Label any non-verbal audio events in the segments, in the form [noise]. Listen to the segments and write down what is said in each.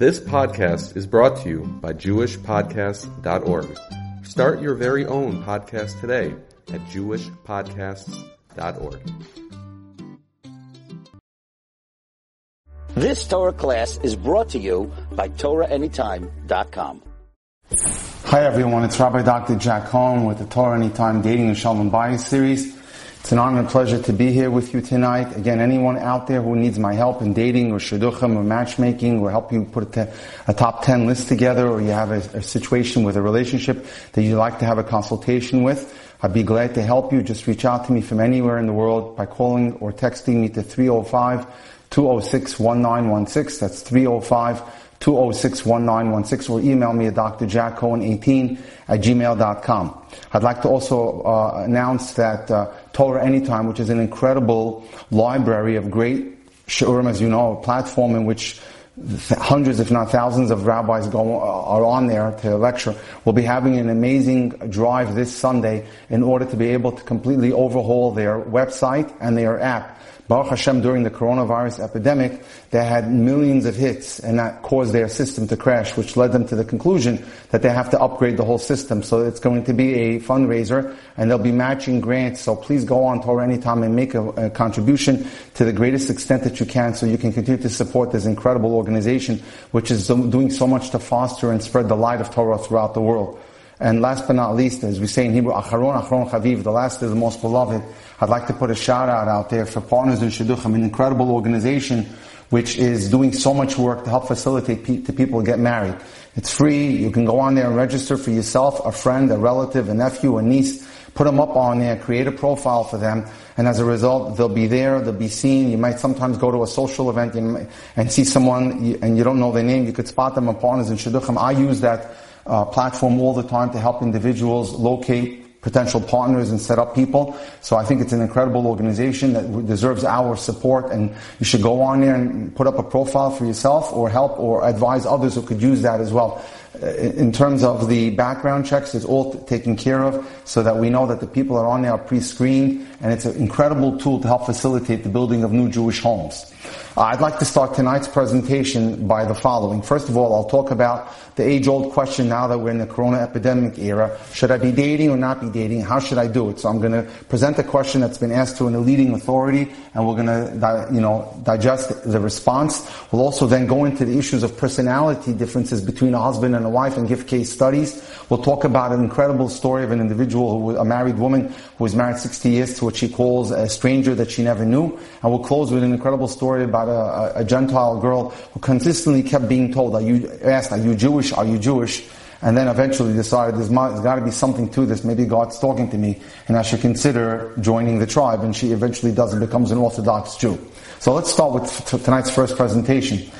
This podcast is brought to you by JewishPodcasts.org. Start your very own podcast today at JewishPodcasts.org. This Torah class is brought to you by TorahAnytime.com. Hi everyone, it's Rabbi Dr. Jack Cohen with the Torah Anytime Dating and Shalom Bayis series. It's an honor and pleasure to be here with you tonight. Again, anyone out there who needs my help in dating or shidduchim or matchmaking or help you put a, a top 10 list together or you have a, a situation with a relationship that you'd like to have a consultation with, I'd be glad to help you. Just reach out to me from anywhere in the world by calling or texting me to 305 206 1916. That's 305 206 1916 or email me at drjackcohen18 at gmail.com. I'd like to also uh, announce that uh, Torah Anytime, which is an incredible library of great shiurim, as you know, a platform in which hundreds, if not thousands, of rabbis go are on there to lecture. We'll be having an amazing drive this Sunday in order to be able to completely overhaul their website and their app. Baruch Hashem, during the coronavirus epidemic, they had millions of hits and that caused their system to crash, which led them to the conclusion that they have to upgrade the whole system. So it's going to be a fundraiser and they'll be matching grants. So please go on Torah anytime and make a, a contribution to the greatest extent that you can so you can continue to support this incredible organization, which is doing so much to foster and spread the light of Torah throughout the world. And last but not least, as we say in Hebrew, Acharon, Acharon Chaviv, the last is the most beloved. I'd like to put a shout out out there for Partners in Shidduchim, an incredible organization which is doing so much work to help facilitate pe- to people get married. It's free. You can go on there and register for yourself, a friend, a relative, a nephew, a niece. Put them up on there, create a profile for them, and as a result, they'll be there, they'll be seen. You might sometimes go to a social event and see someone and you don't know their name. You could spot them on Partners in Shidduchim. I use that uh, platform all the time to help individuals locate potential partners and set up people. So I think it's an incredible organization that deserves our support and you should go on there and put up a profile for yourself or help or advise others who could use that as well. In terms of the background checks, it's all taken care of so that we know that the people that are on there are pre-screened and it's an incredible tool to help facilitate the building of new Jewish homes. Uh, I'd like to start tonight's presentation by the following. First of all, I'll talk about the age-old question now that we're in the corona epidemic era. Should I be dating or not be dating? How should I do it? So I'm going to present a question that's been asked to an leading authority and we're going to, you know, digest the response. We'll also then go into the issues of personality differences between a husband and a wife and give case studies. We'll talk about an incredible story of an individual who, a married woman who was married 60 years to what she calls a stranger that she never knew. And we'll close with an incredible story about about a, a, Gentile girl who consistently kept being told, are you, asked, are you Jewish? Are you Jewish? And then eventually decided there's, there's got to be something to this. Maybe God's talking to me and I should consider joining the tribe. And she eventually does and becomes an Orthodox Jew. So let's start with t- tonight's first presentation.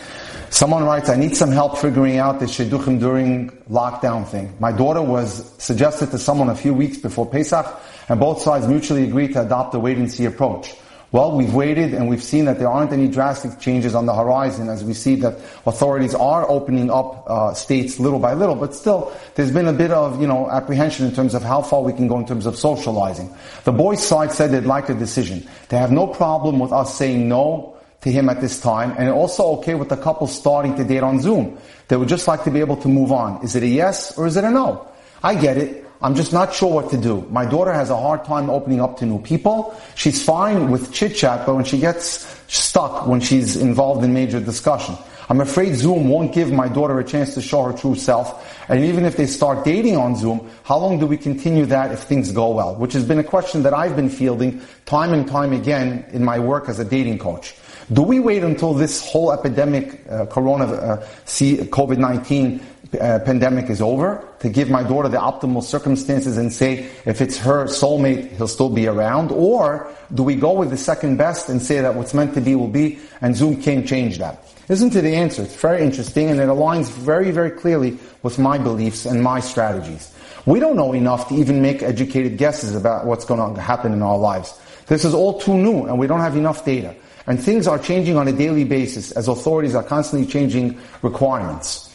Someone writes, I need some help figuring out the shidduchim during lockdown thing. My daughter was suggested to someone a few weeks before Pesach, and both sides mutually agreed to adopt a wait and see approach. Well, we've waited and we've seen that there aren't any drastic changes on the horizon as we see that authorities are opening up uh, states little by little, but still there's been a bit of, you know, apprehension in terms of how far we can go in terms of socializing. The boys' side said they'd like a decision. They have no problem with us saying no to him at this time and also okay with the couple starting to date on Zoom. They would just like to be able to move on. Is it a yes or is it a no? I get it. I'm just not sure what to do. My daughter has a hard time opening up to new people. She's fine with chit chat, but when she gets stuck, when she's involved in major discussion, I'm afraid Zoom won't give my daughter a chance to show her true self. And even if they start dating on Zoom, how long do we continue that if things go well? Which has been a question that I've been fielding time and time again in my work as a dating coach. Do we wait until this whole epidemic, uh, corona, uh, COVID-19 uh, pandemic is over, to give my daughter the optimal circumstances and say if it's her soulmate, he'll still be around? Or do we go with the second best and say that what's meant to be will be and Zoom can't change that? Isn't it the answer? It's very interesting and it aligns very, very clearly with my beliefs and my strategies. We don't know enough to even make educated guesses about what's going to happen in our lives. This is all too new and we don't have enough data. And things are changing on a daily basis as authorities are constantly changing requirements.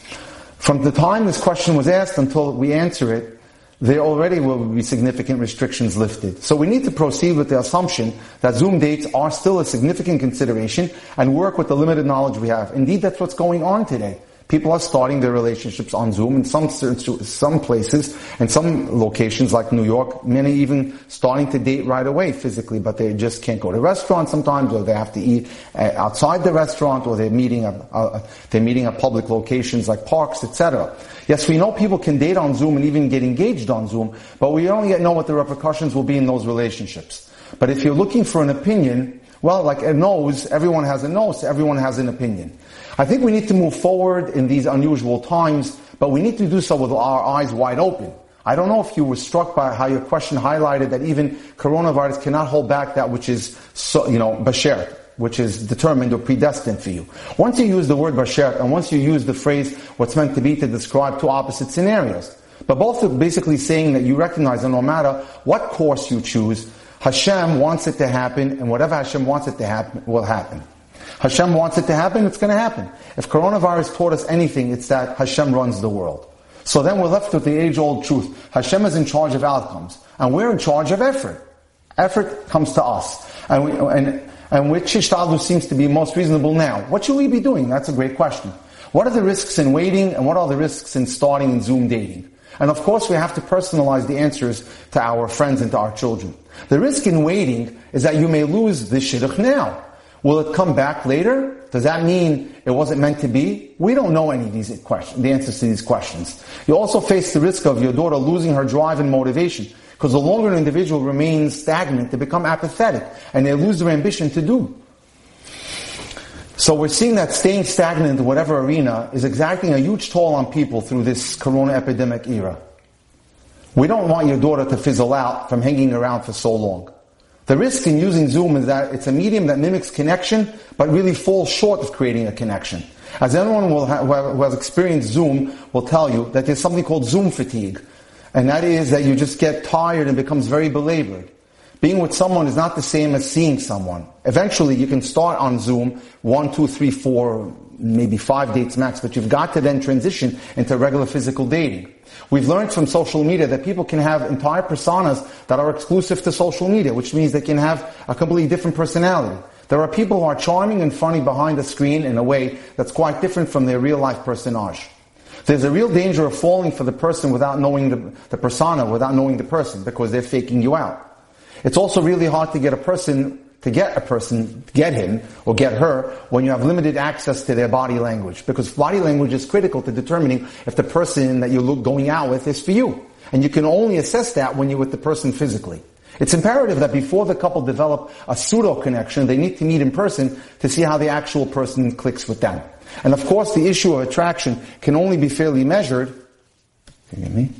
From the time this question was asked until we answer it, there already will be significant restrictions lifted. So we need to proceed with the assumption that Zoom dates are still a significant consideration and work with the limited knowledge we have. Indeed, that's what's going on today. People are starting their relationships on Zoom in some some places and some locations like New York. Many even starting to date right away physically, but they just can't go to restaurants sometimes, or they have to eat uh, outside the restaurant, or they're meeting at uh, they're meeting at public locations like parks, etc. Yes, we know people can date on Zoom and even get engaged on Zoom, but we don't yet know what the repercussions will be in those relationships. But if you're looking for an opinion, well, like a nose, everyone has a nose, everyone has an opinion. I think we need to move forward in these unusual times, but we need to do so with our eyes wide open. I don't know if you were struck by how your question highlighted that even coronavirus cannot hold back that which is, so, you know, bashert, which is determined or predestined for you. Once you use the word bashert, and once you use the phrase what's meant to be to describe two opposite scenarios, but both are basically saying that you recognize that no matter what course you choose, Hashem wants it to happen, and whatever Hashem wants it to happen will happen. Hashem wants it to happen, it's going to happen. If coronavirus taught us anything, it's that Hashem runs the world. So then we're left with the age-old truth. Hashem is in charge of outcomes, and we're in charge of effort. Effort comes to us. And, we, and, and which ishtadlus seems to be most reasonable now? What should we be doing? That's a great question. What are the risks in waiting, and what are the risks in starting in Zoom dating? And of course, we have to personalize the answers to our friends and to our children. The risk in waiting is that you may lose the shidduch now. Will it come back later? Does that mean it wasn't meant to be? We don't know any of these questions, the answers to these questions. You also face the risk of your daughter losing her drive and motivation. Because the longer an individual remains stagnant, they become apathetic and they lose their ambition to do. So we're seeing that staying stagnant in whatever arena is exacting a huge toll on people through this corona epidemic era. We don't want your daughter to fizzle out from hanging around for so long. The risk in using Zoom is that it's a medium that mimics connection, but really falls short of creating a connection. As anyone ha- who has experienced Zoom will tell you that there's something called Zoom fatigue. And that is that you just get tired and becomes very belabored. Being with someone is not the same as seeing someone. Eventually you can start on Zoom, one, two, three, four, maybe five dates max, but you've got to then transition into regular physical dating. We've learned from social media that people can have entire personas that are exclusive to social media, which means they can have a completely different personality. There are people who are charming and funny behind the screen in a way that's quite different from their real life personage. There's a real danger of falling for the person without knowing the, the persona, without knowing the person, because they're faking you out. It's also really hard to get a person to get a person, get him or get her when you have limited access to their body language. Because body language is critical to determining if the person that you're going out with is for you. And you can only assess that when you're with the person physically. It's imperative that before the couple develop a pseudo connection, they need to meet in person to see how the actual person clicks with them. And of course, the issue of attraction can only be fairly measured. Can you get me?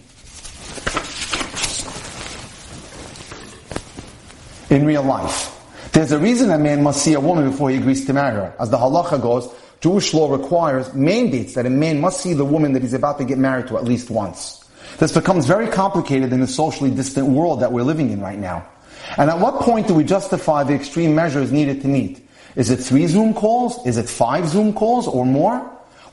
In real life. There's a reason a man must see a woman before he agrees to marry her. As the halacha goes, Jewish law requires, mandates that a man must see the woman that he's about to get married to at least once. This becomes very complicated in the socially distant world that we're living in right now. And at what point do we justify the extreme measures needed to meet? Is it three Zoom calls? Is it five Zoom calls or more?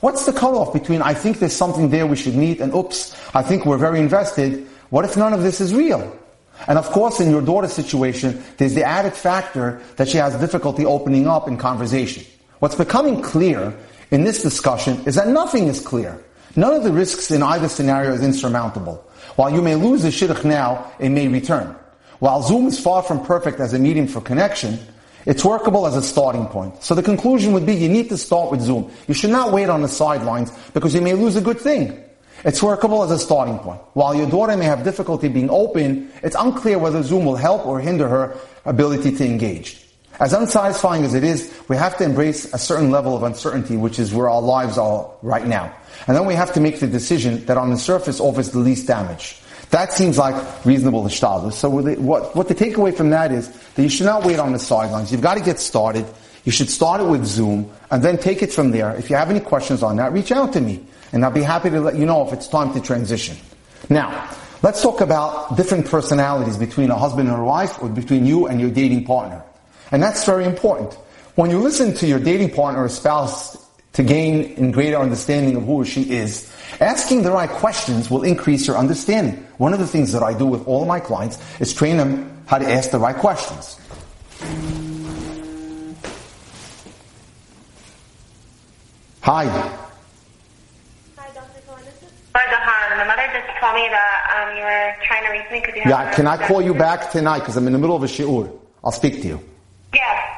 What's the cutoff between I think there's something there we should meet and oops, I think we're very invested? What if none of this is real? And of course, in your daughter's situation, there's the added factor that she has difficulty opening up in conversation. What's becoming clear in this discussion is that nothing is clear. None of the risks in either scenario is insurmountable. While you may lose the shidduch now, it may return. While Zoom is far from perfect as a medium for connection, it's workable as a starting point. So the conclusion would be you need to start with Zoom. You should not wait on the sidelines because you may lose a good thing. It's workable as a starting point. While your daughter may have difficulty being open, it's unclear whether Zoom will help or hinder her ability to engage. As unsatisfying as it is, we have to embrace a certain level of uncertainty, which is where our lives are right now. And then we have to make the decision that on the surface offers the least damage. That seems like reasonable ishtadlus. So what, what the takeaway from that is that you should not wait on the sidelines. You've got to get started. You should start it with Zoom and then take it from there. If you have any questions on that, reach out to me and I'll be happy to let you know if it's time to transition. Now, let's talk about different personalities between a husband and a wife or between you and your dating partner. And that's very important. When you listen to your dating partner or spouse to gain in greater understanding of who she is, asking the right questions will increase your understanding. One of the things that I do with all my clients is train them how to ask the right questions. Hi. my told me that um, you were trying to reach me because you Yeah, can I call you back tonight? Because I'm in the middle of a shiur. I'll speak to you. Yes.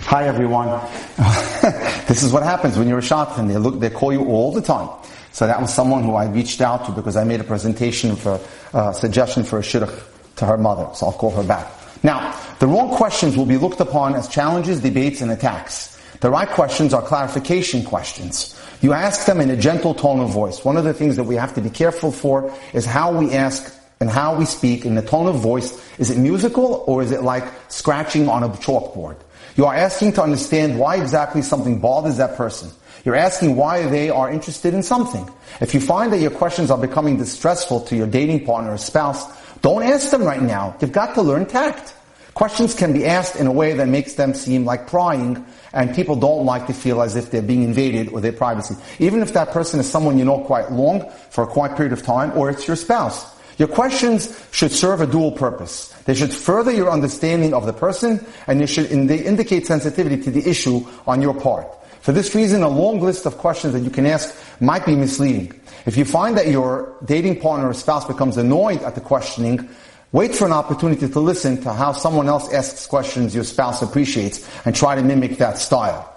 Hi everyone. [laughs] this is what happens when you're a shadchan. They look, they call you all the time. So that was someone who I reached out to because I made a presentation for uh, suggestion for a shidduch to her mother. So I'll call her back. Now, the wrong questions will be looked upon as challenges, debates, and attacks. The right questions are clarification questions. You ask them in a gentle tone of voice. One of the things that we have to be careful for is how we ask and how we speak in the tone of voice. Is it musical or is it like scratching on a chalkboard? You are asking to understand why exactly something bothers that person. You're asking why they are interested in something. If you find that your questions are becoming distressful to your dating partner or spouse, don't ask them right now. You've got to learn tact. Questions can be asked in a way that makes them seem like prying, and people don't like to feel as if they're being invaded or their privacy. Even if that person is someone you know quite long, for a quite period of time, or it's your spouse. Your questions should serve a dual purpose. They should further your understanding of the person, and they should indicate sensitivity to the issue on your part. For this reason, a long list of questions that you can ask might be misleading. If you find that your dating partner or spouse becomes annoyed at the questioning, wait for an opportunity to listen to how someone else asks questions your spouse appreciates and try to mimic that style.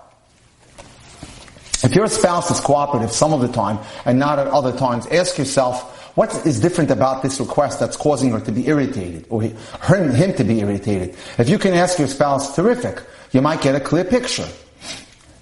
If your spouse is cooperative some of the time and not at other times, ask yourself, what is different about this request that's causing her to be irritated or him, to be irritated? If you can ask your spouse, terrific, you might get a clear picture.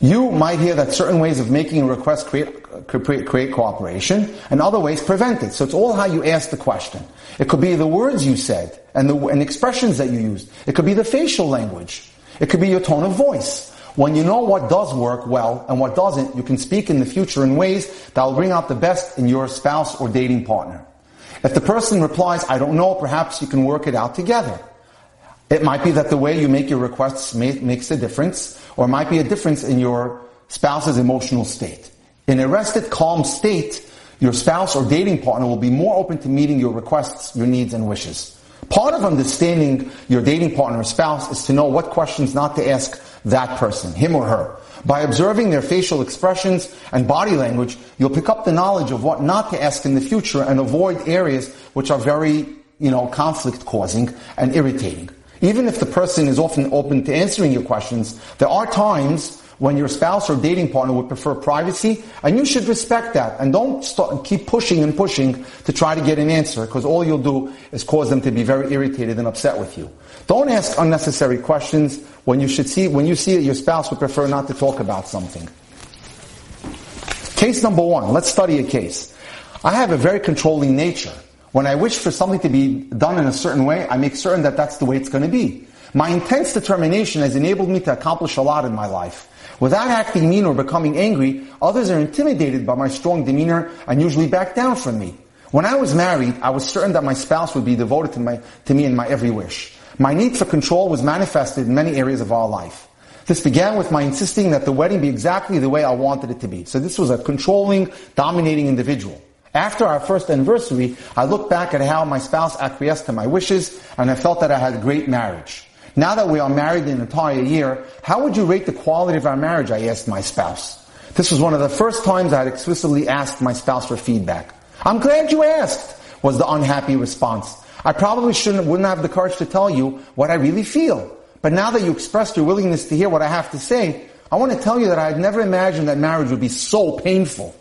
You might hear that certain ways of making a request create, create, create cooperation and other ways prevent it. So it's all how you ask the question. It could be the words you said and the and expressions that you used. It could be the facial language. It could be your tone of voice. When you know what does work well and what doesn't, you can speak in the future in ways that will bring out the best in your spouse or dating partner. If the person replies, I don't know, perhaps you can work it out together. It might be that the way you make your requests makes a difference, or it might be a difference in your spouse's emotional state. In a rested, calm state, your spouse or dating partner will be more open to meeting your requests, your needs, and wishes. Part of understanding your dating partner or spouse is to know what questions not to ask that person, him or her. By observing their facial expressions and body language, you'll pick up the knowledge of what not to ask in the future and avoid areas which are very, you know, conflict causing and irritating. Even if the person is often open to answering your questions, there are times when your spouse or dating partner would prefer privacy, and you should respect that. And don't start, keep pushing and pushing to try to get an answer, because all you'll do is cause them to be very irritated and upset with you. Don't ask unnecessary questions when you should see, when you see that your spouse would prefer not to talk about something. Case number one, let's study a case. I have a very controlling nature. When I wish for something to be done in a certain way, I make certain that that's the way it's going to be. My intense determination has enabled me to accomplish a lot in my life. Without acting mean or becoming angry, others are intimidated by my strong demeanor and usually back down from me. When I was married, I was certain that my spouse would be devoted to, my, to me in my every wish. My need for control was manifested in many areas of our life. This began with my insisting that the wedding be exactly the way I wanted it to be. So this was a controlling, dominating individual. After our first anniversary, I looked back at how my spouse acquiesced to my wishes, and I felt that I had a great marriage. Now that we are married an entire year, how would you rate the quality of our marriage? I asked my spouse. This was one of the first times I had explicitly asked my spouse for feedback. I'm glad you asked, was the unhappy response. I probably shouldn't, wouldn't have the courage to tell you what I really feel. But now that you expressed your willingness to hear what I have to say, I want to tell you that I had never imagined that marriage would be so painful.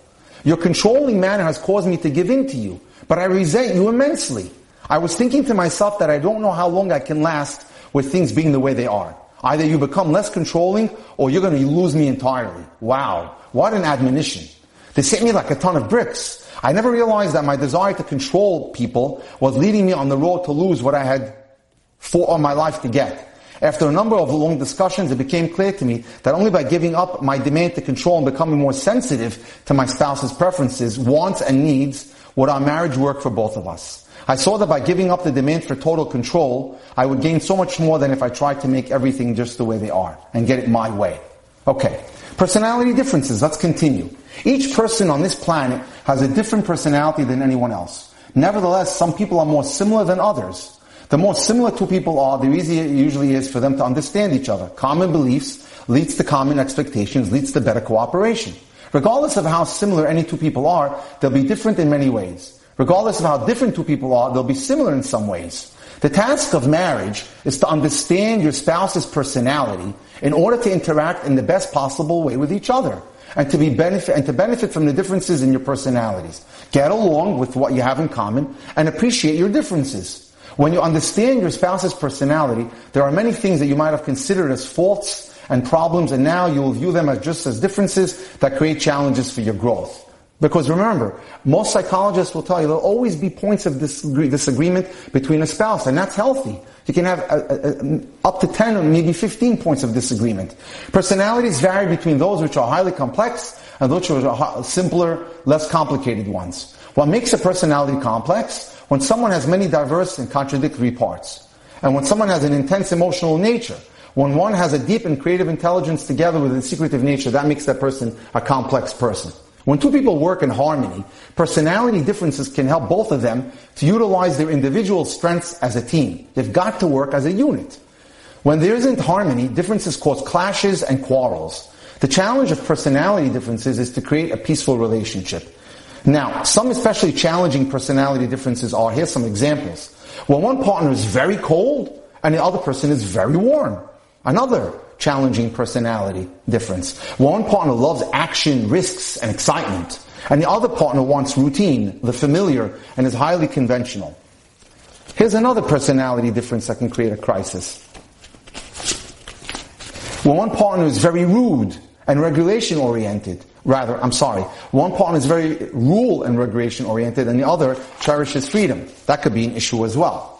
Your controlling manner has caused me to give in to you, but I resent you immensely. I was thinking to myself that I don't know how long I can last with things being the way they are. Either you become less controlling or you're going to lose me entirely. Wow. What an admonition. They hit me like a ton of bricks. I never realized that my desire to control people was leading me on the road to lose what I had fought all my life to get. After a number of long discussions, it became clear to me that only by giving up my demand to control and becoming more sensitive to my spouse's preferences, wants, and needs would our marriage work for both of us. I saw that by giving up the demand for total control, I would gain so much more than if I tried to make everything just the way they are and get it my way. Okay. Personality differences. Let's continue. Each person on this planet has a different personality than anyone else. Nevertheless, some people are more similar than others. The more similar two people are, the easier it usually is for them to understand each other. Common beliefs leads to common expectations, leads to better cooperation. Regardless of how similar any two people are, they'll be different in many ways. Regardless of how different two people are, they'll be similar in some ways. The task of marriage is to understand your spouse's personality in order to interact in the best possible way with each other and to be benefit and to benefit from the differences in your personalities. Get along with what you have in common and appreciate your differences. When you understand your spouse's personality, there are many things that you might have considered as faults and problems, and now you will view them as just as differences that create challenges for your growth. Because remember, most psychologists will tell you there'll always be points of disagree, disagreement between a spouse, and that's healthy. You can have a, a, a, up to 10 or maybe 15 points of disagreement. Personalities vary between those which are highly complex and those which are simpler, less complicated ones. What makes a personality complex? When someone has many diverse and contradictory parts. And when someone has an intense emotional nature. When one has a deep and creative intelligence together with a secretive nature, that makes that person a complex person. When two people work in harmony, personality differences can help both of them to utilize their individual strengths as a team. They've got to work as a unit. When there isn't harmony, differences cause clashes and quarrels. The challenge of personality differences is to create a peaceful relationship. Now, some especially challenging personality differences are, here's some examples. When one partner is very cold and the other person is very warm. Another challenging personality difference. One partner loves action, risks, and excitement, and the other partner wants routine, the familiar, and is highly conventional. Here's another personality difference that can create a crisis. When one partner is very rude and regulation oriented, rather, I'm sorry, one partner is very rule and regulation oriented and the other cherishes freedom. That could be an issue as well.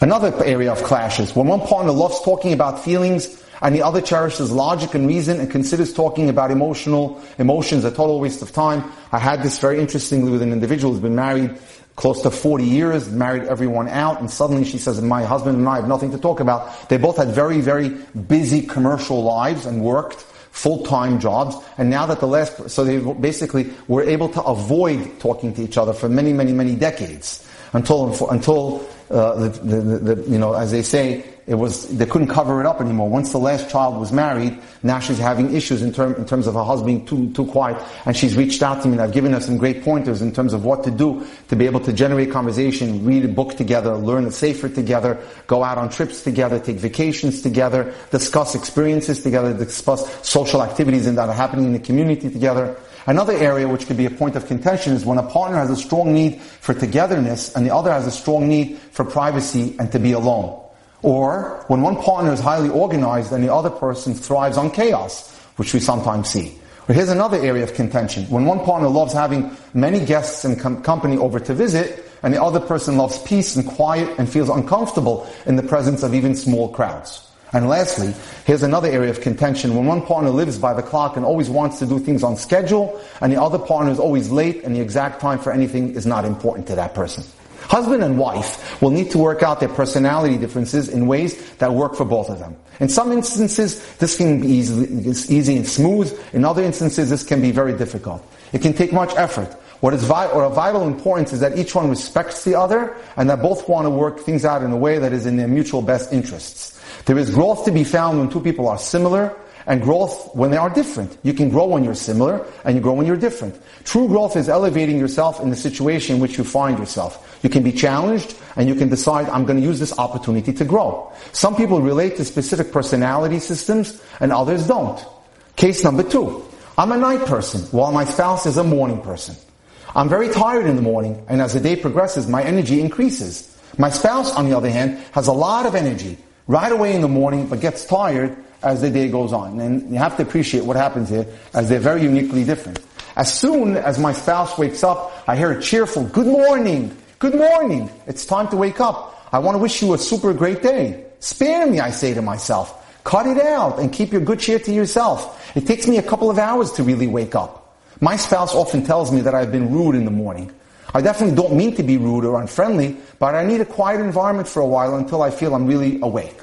Another area of clashes, when one partner loves talking about feelings and the other cherishes logic and reason and considers talking about emotional emotions a total waste of time. I had this very interestingly with an individual who's been married close to 40 years, married everyone out, and suddenly she says, my husband and I have nothing to talk about. They both had very, very busy commercial lives and worked full-time jobs, and now that the last, so they basically were able to avoid talking to each other for many, many, many decades until, until uh, the, the, the, you know, as they say, it was they couldn't cover it up anymore. Once the last child was married, now she's having issues in, term, in terms of her husband being too too quiet, and she's reached out to me and I've given her some great pointers in terms of what to do to be able to generate conversation, read a book together, learn a sefer together, go out on trips together, take vacations together, discuss experiences together, discuss social activities that are happening in the community together. Another area which could be a point of contention is when a partner has a strong need for togetherness and the other has a strong need for privacy and to be alone. Or when one partner is highly organized and the other person thrives on chaos, which we sometimes see. But here's another area of contention. When one partner loves having many guests and com- company over to visit, and the other person loves peace and quiet and feels uncomfortable in the presence of even small crowds. And lastly, here's another area of contention. When one partner lives by the clock and always wants to do things on schedule, and the other partner is always late and the exact time for anything is not important to that person. Husband and wife will need to work out their personality differences in ways that work for both of them. In some instances, this can be easy, easy and smooth. In other instances, this can be very difficult. It can take much effort. What is vi- or of vital importance is that each one respects the other and that both want to work things out in a way that is in their mutual best interests. There is growth to be found when two people are similar and growth when they are different. You can grow when you're similar and you grow when you're different. True growth is elevating yourself in the situation in which you find yourself. You can be challenged and you can decide, I'm going to use this opportunity to grow. Some people relate to specific personality systems and others don't. Case number two. I'm a night person while my spouse is a morning person. I'm very tired in the morning and as the day progresses, my energy increases. My spouse, on the other hand, has a lot of energy right away in the morning, but gets tired as the day goes on. And you have to appreciate what happens here, as they're very uniquely different. As soon as my spouse wakes up, I hear a cheerful, good morning, good morning. It's time to wake up. I want to wish you a super great day. Spare me, I say to myself. Cut it out and keep your good cheer to yourself. It takes me a couple of hours to really wake up. My spouse often tells me that I've been rude in the morning. I definitely don't mean to be rude or unfriendly, but I need a quiet environment for a while until I feel I'm really awake.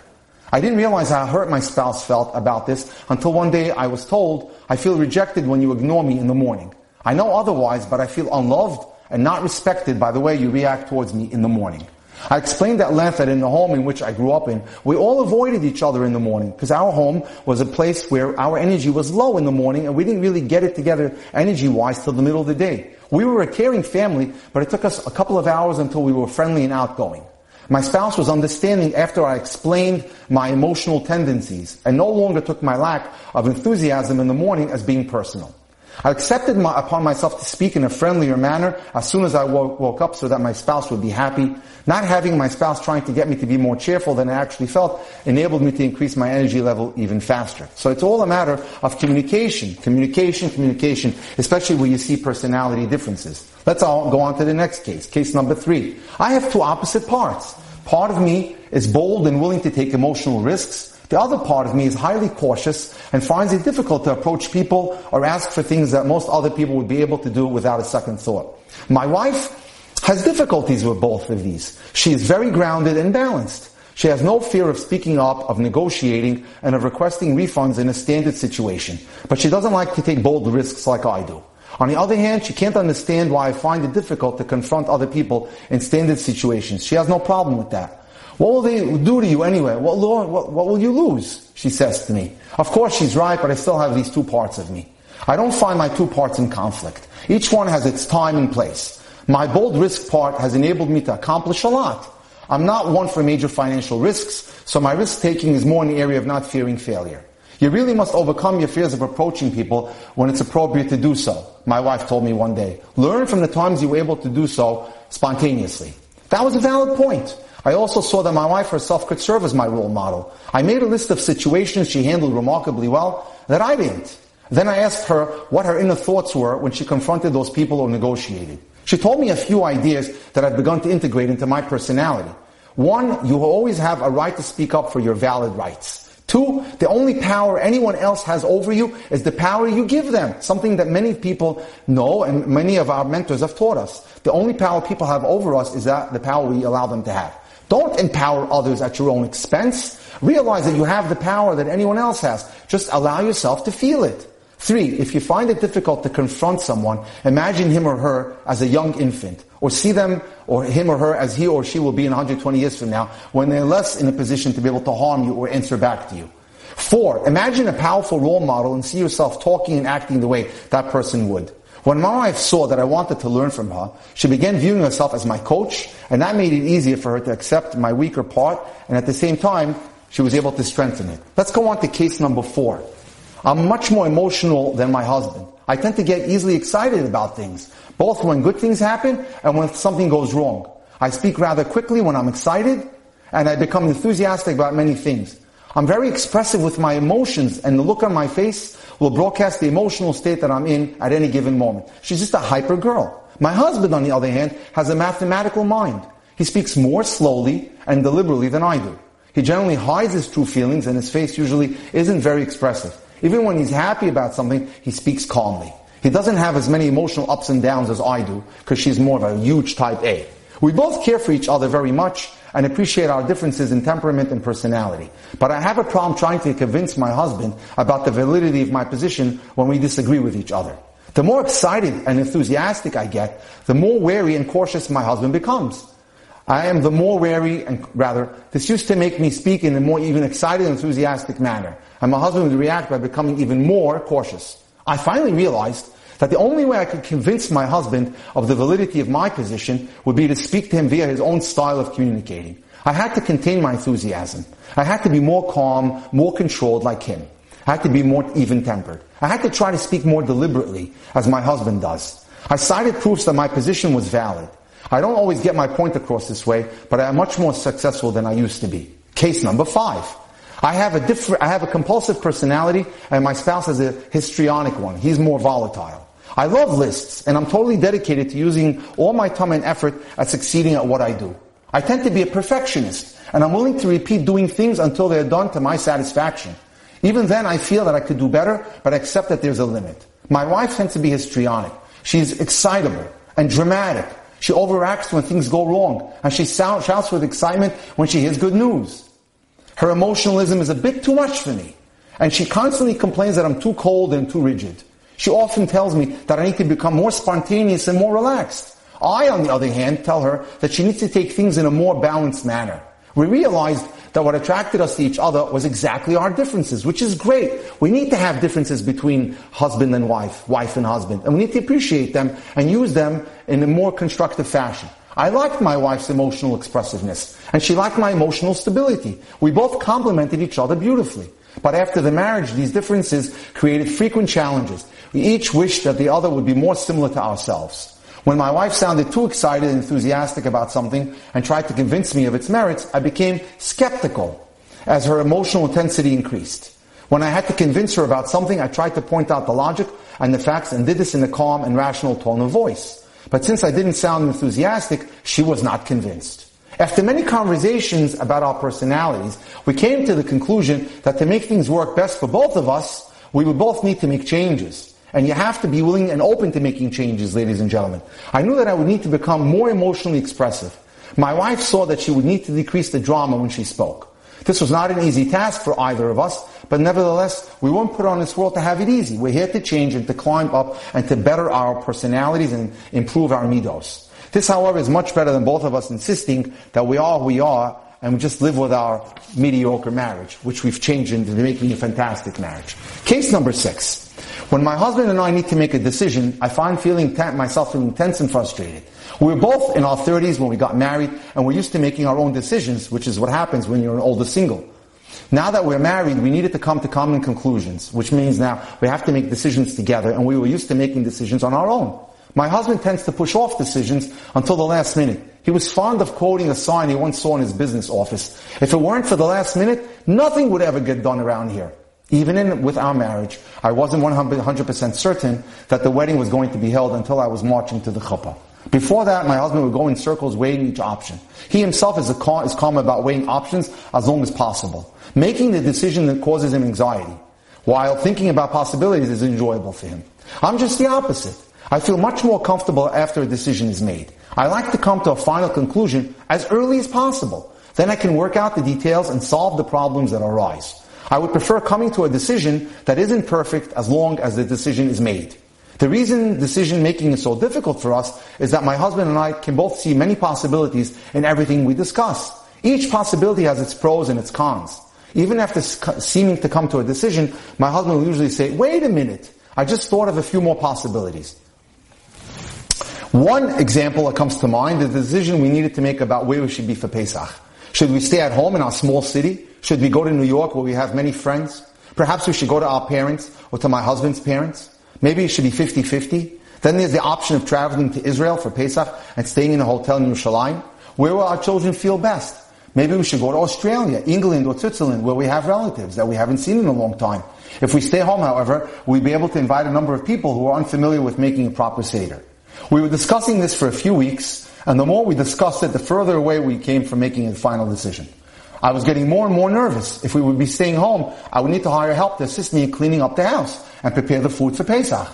I didn't realize how hurt my spouse felt about this until one day I was told, I feel rejected when you ignore me in the morning. I know otherwise, but I feel unloved and not respected by the way you react towards me in the morning. I explained at length that in the home in which I grew up in, we all avoided each other in the morning because our home was a place where our energy was low in the morning and we didn't really get it together energy-wise till the middle of the day. We were a caring family, but it took us a couple of hours until we were friendly and outgoing. My spouse was understanding after I explained my emotional tendencies and no longer took my lack of enthusiasm in the morning as being personal. I accepted my, upon myself to speak in a friendlier manner as soon as I woke, woke, up so that my spouse would be happy. Not having my spouse trying to get me to be more cheerful than I actually felt enabled me to increase my energy level even faster. So it's all a matter of communication, communication, communication, especially when you see personality differences. Let's all go on to the next case. Case number three. I have two opposite parts. Part of me is bold and willing to take emotional risks. The other part of me is highly cautious and finds it difficult to approach people or ask for things that most other people would be able to do without a second thought. My wife has difficulties with both of these. She is very grounded and balanced. She has no fear of speaking up, of negotiating, and of requesting refunds in a standard situation. But she doesn't like to take bold risks like I do. On the other hand, she can't understand why I find it difficult to confront other people in standard situations. She has no problem with that. What will they do to you anyway? What, what, what will you lose? She says to me. Of course she's right, but I still have these two parts of me. I don't find my two parts in conflict. Each one has its time and place. My bold risk part has enabled me to accomplish a lot. I'm not one for major financial risks, so my risk taking is more in the area of not fearing failure. You really must overcome your fears of approaching people when it's appropriate to do so. My wife told me one day. Learn from the times you were able to do so spontaneously. That was a valid point. I also saw that my wife herself could serve as my role model. I made a list of situations she handled remarkably well that I didn't. Then I asked her what her inner thoughts were when she confronted those people or negotiated. She told me a few ideas that I've begun to integrate into my personality. One, you always have a right to speak up for your valid rights. Two, the only power anyone else has over you is the power you give them. Something that many people know and many of our mentors have taught us. The only power people have over us is that the power we allow them to have. Don't empower others at your own expense. Realize that you have the power that anyone else has. Just allow yourself to feel it. Three, if you find it difficult to confront someone, imagine him or her as a young infant, or see them or him or her as he or she will be in 120 years from now, when they're less in a position to be able to harm you or answer back to you. Four, imagine a powerful role model and see yourself talking and acting the way that person would. When my wife saw that I wanted to learn from her, she began viewing herself as my coach, and that made it easier for her to accept my weaker part, and at the same time, she was able to strengthen it. Let's go on to case number four. I'm much more emotional than my husband. I tend to get easily excited about things, both when good things happen and when something goes wrong. I speak rather quickly when I'm excited, and I become enthusiastic about many things. I'm very expressive with my emotions, and the look on my face will broadcast the emotional state that I'm in at any given moment. She's just a hyper girl. My husband, on the other hand, has a mathematical mind. He speaks more slowly and deliberately than I do. He generally hides his true feelings and his face usually isn't very expressive. Even when he's happy about something, he speaks calmly. He doesn't have as many emotional ups and downs as I do because she's more of a huge type A. We both care for each other very much and appreciate our differences in temperament and personality. But I have a problem trying to convince my husband about the validity of my position when we disagree with each other. The more excited and enthusiastic I get, the more wary and cautious my husband becomes. I am the more wary and rather, this used to make me speak in a more even excited and enthusiastic manner. And my husband would react by becoming even more cautious. I finally realized that the only way I could convince my husband of the validity of my position would be to speak to him via his own style of communicating. I had to contain my enthusiasm. I had to be more calm, more controlled like him. I had to be more even-tempered. I had to try to speak more deliberately, as my husband does. I cited proofs that my position was valid. I don't always get my point across this way, but I am much more successful than I used to be. Case number five. I have a different, I have a compulsive personality and my spouse has a histrionic one. He's more volatile. I love lists and I'm totally dedicated to using all my time and effort at succeeding at what I do. I tend to be a perfectionist and I'm willing to repeat doing things until they're done to my satisfaction. Even then I feel that I could do better, but I accept that there's a limit. My wife tends to be histrionic. She's excitable and dramatic. She overacts when things go wrong and she shouts with excitement when she hears good news. Her emotionalism is a bit too much for me. And she constantly complains that I'm too cold and too rigid. She often tells me that I need to become more spontaneous and more relaxed. I, on the other hand, tell her that she needs to take things in a more balanced manner. We realized that what attracted us to each other was exactly our differences, which is great. We need to have differences between husband and wife, wife and husband, and we need to appreciate them and use them in a more constructive fashion. I liked my wife's emotional expressiveness, and she liked my emotional stability. We both complemented each other beautifully. But after the marriage, these differences created frequent challenges. We each wished that the other would be more similar to ourselves. When my wife sounded too excited and enthusiastic about something and tried to convince me of its merits, I became skeptical as her emotional intensity increased. When I had to convince her about something, I tried to point out the logic and the facts and did this in a calm and rational tone of voice. But since I didn't sound enthusiastic, she was not convinced. After many conversations about our personalities, we came to the conclusion that to make things work best for both of us, we would both need to make changes. And you have to be willing and open to making changes, ladies and gentlemen. I knew that I would need to become more emotionally expressive. My wife saw that she would need to decrease the drama when she spoke. This was not an easy task for either of us, but nevertheless, we weren't put on this world to have it easy. We're here to change and to climb up and to better our personalities and improve our midos. This, however, is much better than both of us insisting that we are who we are and we just live with our mediocre marriage, which we've changed into making a fantastic marriage. Case number six. When my husband and I need to make a decision, I find feeling myself feeling tense and frustrated. We were both in our 30s when we got married, and we're used to making our own decisions, which is what happens when you're an older single. Now that we're married, we needed to come to common conclusions, which means now we have to make decisions together, and we were used to making decisions on our own. My husband tends to push off decisions until the last minute. He was fond of quoting a sign he once saw in his business office. If it weren't for the last minute, nothing would ever get done around here. Even in, with our marriage, I wasn't 100% certain that the wedding was going to be held until I was marching to the chuppah. Before that, my husband would go in circles weighing each option. He himself is, cal- is calm about weighing options as long as possible. Making the decision that causes him anxiety, while thinking about possibilities is enjoyable for him. I'm just the opposite. I feel much more comfortable after a decision is made. I like to come to a final conclusion as early as possible. Then I can work out the details and solve the problems that arise. I would prefer coming to a decision that isn't perfect as long as the decision is made. The reason decision making is so difficult for us is that my husband and I can both see many possibilities in everything we discuss. Each possibility has its pros and its cons. Even after seeming to come to a decision, my husband will usually say, wait a minute, I just thought of a few more possibilities. One example that comes to mind is the decision we needed to make about where we should be for Pesach. Should we stay at home in our small city? Should we go to New York where we have many friends? Perhaps we should go to our parents or to my husband's parents. Maybe it should be 50-50. Then there's the option of traveling to Israel for Pesach and staying in a hotel in Yerushalayim. Where will our children feel best? Maybe we should go to Australia, England, or Switzerland where we have relatives that we haven't seen in a long time. If we stay home, however, we'd be able to invite a number of people who are unfamiliar with making a proper Seder. We were discussing this for a few weeks, and the more we discussed it, the further away we came from making a final decision. I was getting more and more nervous. If we would be staying home, I would need to hire help to assist me in cleaning up the house and prepare the food for Pesach.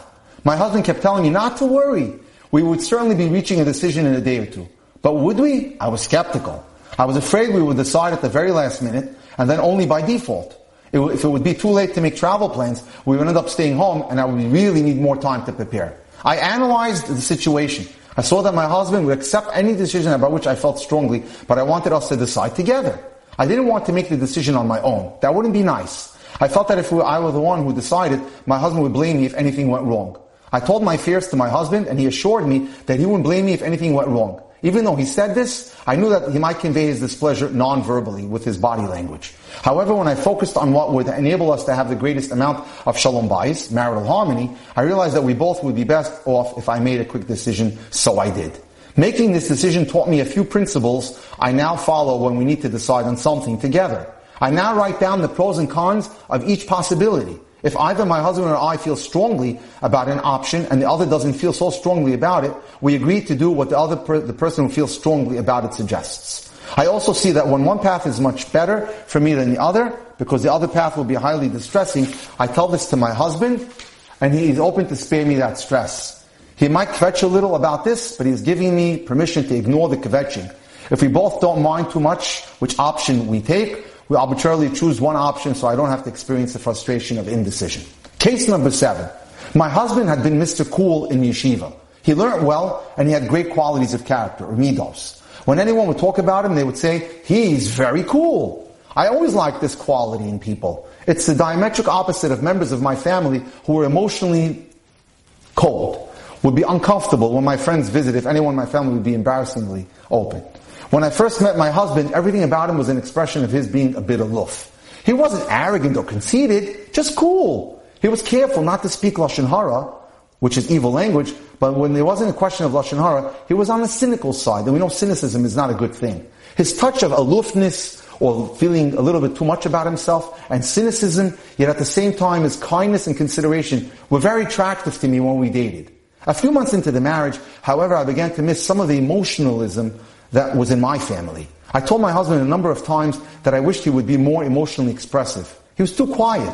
My husband kept telling me not to worry. We would certainly be reaching a decision in a day or two. But would we? I was skeptical. I was afraid we would decide at the very last minute and then only by default. If it would be too late to make travel plans, we would end up staying home and I would really need more time to prepare. I analyzed the situation. I saw that my husband would accept any decision about which I felt strongly, but I wanted us to decide together. I didn't want to make the decision on my own. That wouldn't be nice. I felt that if I were the one who decided, my husband would blame me if anything went wrong. I told my fears to my husband and he assured me that he wouldn't blame me if anything went wrong. Even though he said this, I knew that he might convey his displeasure non-verbally with his body language. However, when I focused on what would enable us to have the greatest amount of shalom bayis, marital harmony, I realized that we both would be best off if I made a quick decision, so I did. Making this decision taught me a few principles I now follow when we need to decide on something together. I now write down the pros and cons of each possibility. If either my husband or I feel strongly about an option and the other doesn't feel so strongly about it, we agree to do what the other per- the person who feels strongly about it suggests. I also see that when one path is much better for me than the other, because the other path will be highly distressing, I tell this to my husband, and he is open to spare me that stress. He might kvetch a little about this, but he's giving me permission to ignore the kvetching. If we both don't mind too much which option we take, we arbitrarily choose one option so I don't have to experience the frustration of indecision. Case number seven. My husband had been Mr. Cool in yeshiva. He learned well, and he had great qualities of character, or midos. When anyone would talk about him, they would say, he's very cool. I always liked this quality in people. It's the diametric opposite of members of my family who were emotionally cold, would be uncomfortable when my friends visit, if anyone in my family would be embarrassingly open. When I first met my husband, everything about him was an expression of his being a bit aloof. He wasn't arrogant or conceited, just cool. He was careful not to speak Lashon Hara, which is evil language, but when there wasn't a question of Lashon Hara, he was on the cynical side, and we know cynicism is not a good thing. His touch of aloofness or feeling a little bit too much about himself and cynicism, yet at the same time his kindness and consideration were very attractive to me when we dated. A few months into the marriage, however, I began to miss some of the emotionalism that was in my family. I told my husband a number of times that I wished he would be more emotionally expressive. He was too quiet.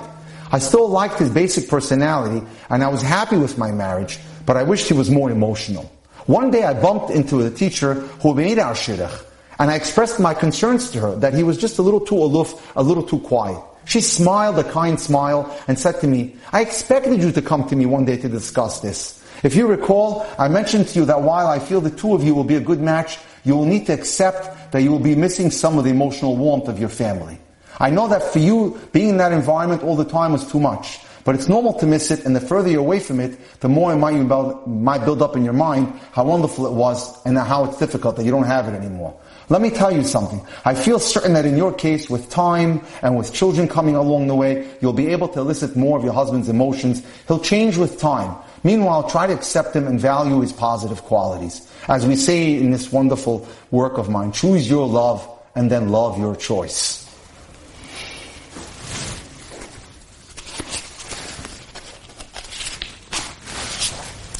I still liked his basic personality, and I was happy with my marriage, but I wished he was more emotional. One day I bumped into a teacher who made our shidduch, and I expressed my concerns to her that he was just a little too aloof, a little too quiet. She smiled a kind smile and said to me, I expected you to come to me one day to discuss this. If you recall, I mentioned to you that while I feel the two of you will be a good match, you will need to accept that you will be missing some of the emotional warmth of your family. I know that for you, being in that environment all the time was too much. But it's normal to miss it, and the further you're away from it, the more it might build, might build up in your mind how wonderful it was and how it's difficult that you don't have it anymore. Let me tell you something. I feel certain that in your case, with time and with children coming along the way, you'll be able to elicit more of your husband's emotions. He'll change with time. Meanwhile, try to accept him and value his positive qualities. As we say in this wonderful work of mine, choose your love and then love your choice.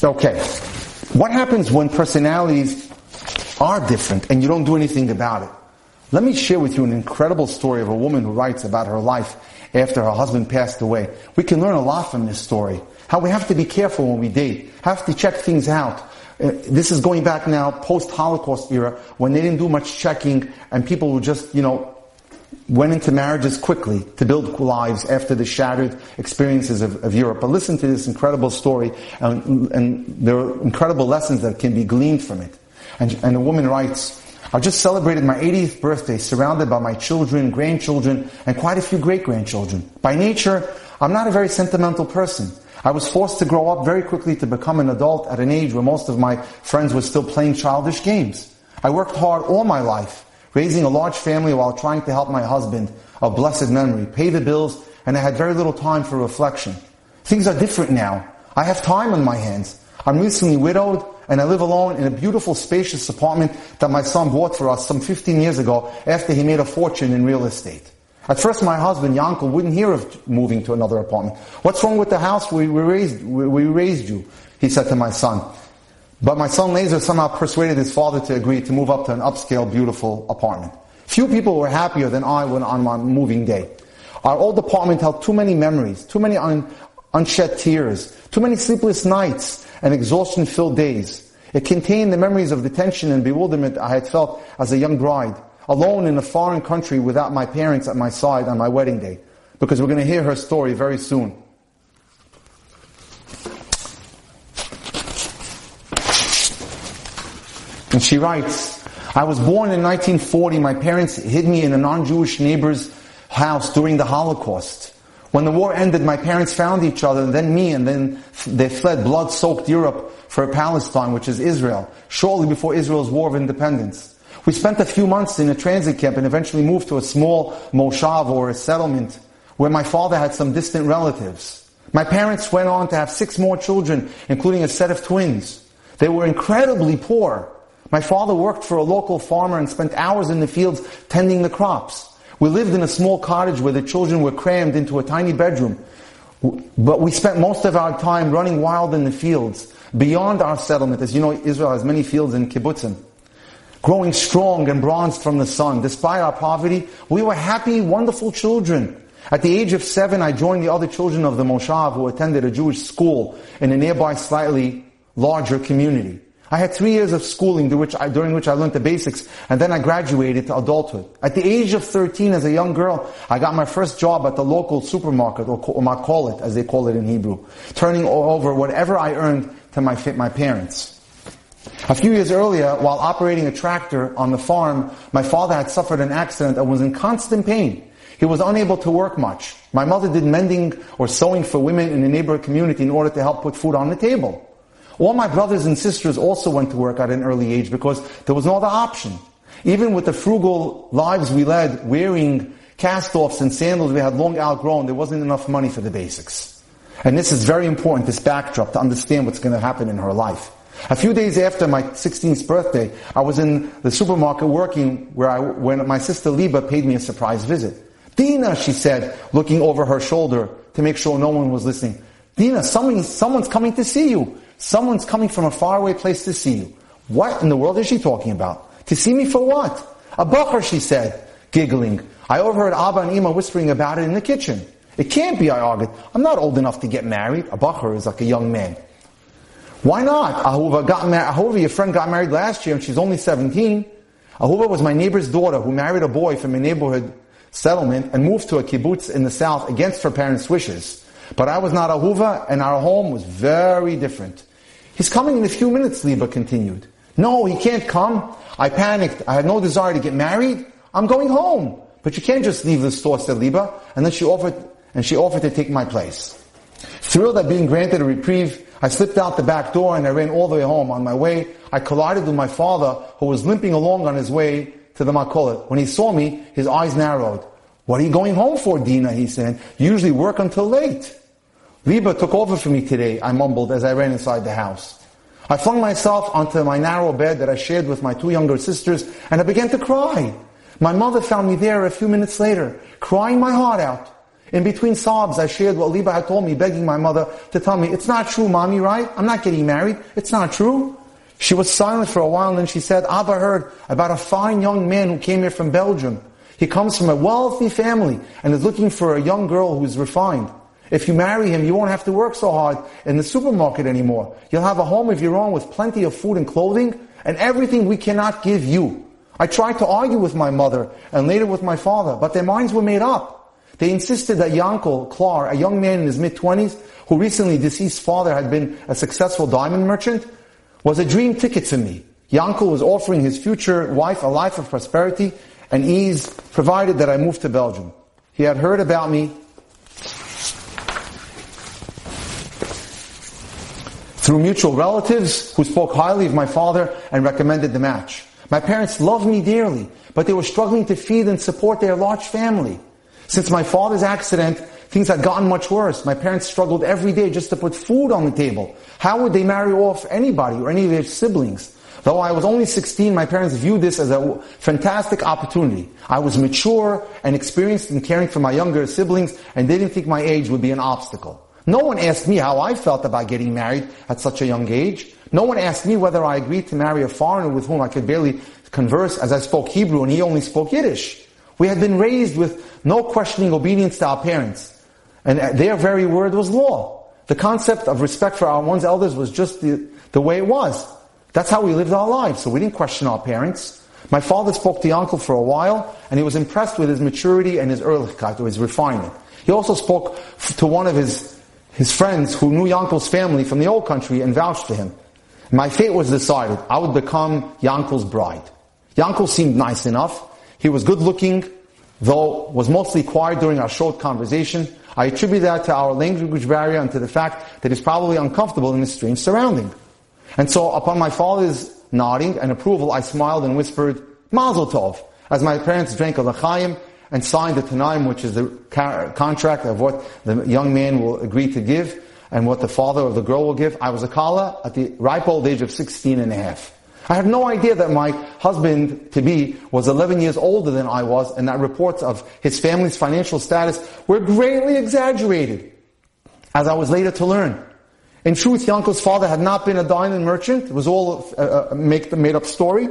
Okay. What happens when personalities are different and you don't do anything about it? Let me share with you an incredible story of a woman who writes about her life after her husband passed away. We can learn a lot from this story. How we have to be careful when we date. Have to check things out. Uh, this is going back now, post-Holocaust era, when they didn't do much checking and people would just, you know, went into marriages quickly to build lives after the shattered experiences of, of Europe. But listen to this incredible story, and, and, there are incredible lessons that can be gleaned from it. And, and the woman writes, I just celebrated my 80th birthday surrounded by my children, grandchildren, and quite a few great-grandchildren. By nature, I'm not a very sentimental person. I was forced to grow up very quickly to become an adult at an age where most of my friends were still playing childish games. I worked hard all my life raising a large family while trying to help my husband of blessed memory, pay the bills, and I had very little time for reflection. Things are different now. I have time on my hands. I'm recently widowed and I live alone in a beautiful spacious apartment that my son bought for us some 15 years ago after he made a fortune in real estate. At first my husband, Yankel, wouldn't hear of moving to another apartment. What's wrong with the house we, we raised, we, we raised you? He said to my son. But my son Lazer somehow persuaded his father to agree to move up to an upscale, beautiful apartment. Few people were happier than I when on my moving day. Our old apartment held too many memories, too many un- unshed tears, too many sleepless nights and exhaustion-filled days. It contained the memories of the tension and bewilderment I had felt as a young bride, alone in a foreign country without my parents at my side on my wedding day. Because we're going to hear her story very soon. And she writes, I was born in 1940. My parents hid me in a non-Jewish neighbor's house during the Holocaust. When the war ended, my parents found each other, then me, and then they fled blood-soaked Europe for Palestine, which is Israel, shortly before Israel's War of Independence. We spent a few months in a transit camp and eventually moved to a small moshav or a settlement where my father had some distant relatives. My parents went on to have six more children, including a set of twins. They were incredibly poor. My father worked for a local farmer and spent hours in the fields tending the crops. We lived in a small cottage where the children were crammed into a tiny bedroom. But we spent most of our time running wild in the fields, beyond our settlement. As you know, Israel has many fields in kibbutzim. Growing strong and bronzed from the sun. Despite our poverty, we were happy, wonderful children. At the age of seven, I joined the other children of the Moshav who attended a Jewish school in a nearby slightly larger community. I had three years of schooling during which, I, during which I learned the basics, and then I graduated to adulthood. At the age of 13, as a young girl, I got my first job at the local supermarket, or, or makolet, as they call it in Hebrew, turning over whatever I earned to my, my parents. A few years earlier, while operating a tractor on the farm, my father had suffered an accident and was in constant pain. He was unable to work much. My mother did mending or sewing for women in the neighborhood community in order to help put food on the table. All my brothers and sisters also went to work at an early age because there was no other option. Even with the frugal lives we led, wearing cast-offs and sandals we had long outgrown, there wasn't enough money for the basics. And this is very important, this backdrop, to understand what's going to happen in her life. A few days after my 16th birthday, I was in the supermarket working where I, when my sister Liba paid me a surprise visit. Dina, she said, looking over her shoulder to make sure no one was listening. Dina, someone, someone's coming to see you. Someone's coming from a faraway place to see you. What in the world is she talking about? To see me for what? A bacher, she said, giggling. I overheard Abba and Ima whispering about it in the kitchen. It can't be, I argued. I'm not old enough to get married. A bacher is like a young man. Why not? Ahuva got married. Ahuva, your friend got married last year and she's only 17. Ahuva was my neighbor's daughter who married a boy from a neighborhood settlement and moved to a kibbutz in the south against her parents' wishes. But I was not Ahuva and our home was very different. He's coming in a few minutes, Liba continued. No, he can't come. I panicked. I had no desire to get married. I'm going home. But you can't just leave the store, said Liba. And then she offered, and she offered to take my place. Thrilled at being granted a reprieve, I slipped out the back door and I ran all the way home. On my way, I collided with my father, who was limping along on his way to the makolet. When he saw me, his eyes narrowed. What are you going home for, Dina? He said. You usually work until late. Liba took over for me today, I mumbled as I ran inside the house. I flung myself onto my narrow bed that I shared with my two younger sisters, and I began to cry. My mother found me there a few minutes later, crying my heart out. In between sobs, I shared what Liba had told me, begging my mother to tell me, it's not true, mommy, right? I'm not getting married. It's not true. She was silent for a while and then she said, Abba heard about a fine young man who came here from Belgium. He comes from a wealthy family and is looking for a young girl who is refined. If you marry him, you won't have to work so hard in the supermarket anymore. You'll have a home of your own with plenty of food and clothing and everything we cannot give you. I tried to argue with my mother and later with my father, but their minds were made up. They insisted that Yankel Klar, a young man in his mid-twenties, who recently deceased father had been a successful diamond merchant, was a dream ticket to me. Yankel was offering his future wife a life of prosperity and ease, provided that I moved to Belgium. He had heard about me through mutual relatives who spoke highly of my father and recommended the match. My parents loved me dearly, but they were struggling to feed and support their large family. Since my father's accident, things had gotten much worse. My parents struggled every day just to put food on the table. How would they marry off anybody or any of their siblings? Though I was only 16, my parents viewed this as a fantastic opportunity. I was mature and experienced in caring for my younger siblings and they didn't think my age would be an obstacle. No one asked me how I felt about getting married at such a young age. No one asked me whether I agreed to marry a foreigner with whom I could barely converse as I spoke Hebrew and he only spoke Yiddish. We had been raised with no questioning obedience to our parents. And their very word was law. The concept of respect for our one's elders was just the, the way it was. That's how we lived our lives. So we didn't question our parents. My father spoke to Yankel for a while, and he was impressed with his maturity and his ehrlichkeit, or his refinement. He also spoke to one of his, his friends who knew Yankel's family from the old country and vouched for him. My fate was decided. I would become Yankel's bride. Yankel seemed nice enough. He was good looking, though was mostly quiet during our short conversation. I attribute that to our language barrier and to the fact that he's probably uncomfortable in his strange surrounding. And so upon my father's nodding and approval, I smiled and whispered, Mazel Tov, as my parents drank a l'chaim and signed the Tanaim, which is the contract of what the young man will agree to give and what the father of the girl will give. I was a kala at the ripe old age of 16 and a half. I had no idea that my husband to be was 11 years older than I was and that reports of his family's financial status were greatly exaggerated, as I was later to learn. In truth, Yankel's father had not been a diamond merchant. It was all uh, uh, a, a made up story.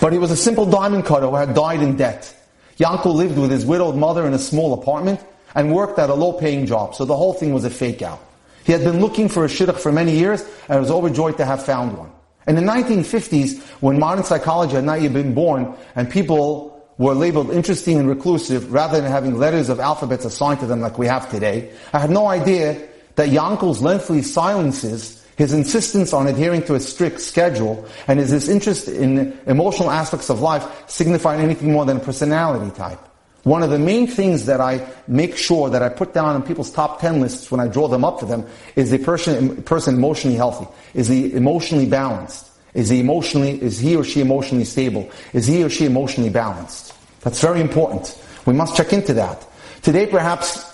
But he was a simple diamond cutter who had died in debt. Yankel lived with his widowed mother in a small apartment and worked at a low paying job. So the whole thing was a fake out. He had been looking for a shidduch for many years and was overjoyed to have found one. In the 1950s, when modern psychology had not yet been born and people were labeled interesting and reclusive rather than having letters of alphabets assigned to them like we have today, I had no idea that Yankel's lengthy silences his insistence on adhering to a strict schedule, and his disinterest in emotional aspects of life signified anything more than a personality type. One of the main things that I make sure that I put down on people's top 10 lists when I draw them up for them is the person, person emotionally healthy. Is he emotionally balanced? Is he emotionally, is he or she emotionally stable? Is he or she emotionally balanced? That's very important. We must check into that. Today perhaps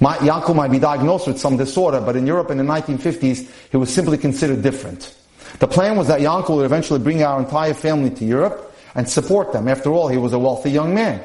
my, Yankel might be diagnosed with some disorder, but in Europe in the 1950s, he was simply considered different. The plan was that Yankel would eventually bring our entire family to Europe and support them. After all, he was a wealthy young man.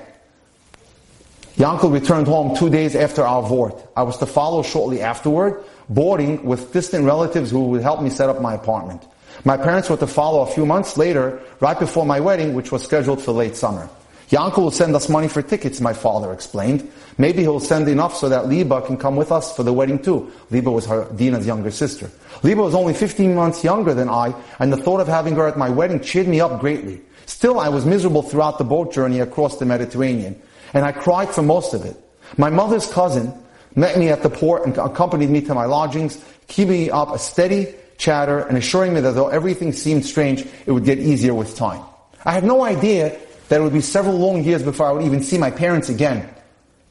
Yankel returned home two days after our vort. I was to follow shortly afterward, boarding with distant relatives who would help me set up my apartment. My parents were to follow a few months later, right before my wedding, which was scheduled for late summer. Yankel will send us money for tickets, my father explained. Maybe he'll send enough so that Liba can come with us for the wedding too. Liba was her, Dina's younger sister. Liba was only 15 months younger than I, and the thought of having her at my wedding cheered me up greatly. Still, I was miserable throughout the boat journey across the Mediterranean, and I cried for most of it. My mother's cousin met me at the port and accompanied me to my lodgings, keeping up a steady chatter and assuring me that though everything seemed strange, it would get easier with time. I had no idea that it would be several long years before I would even see my parents again.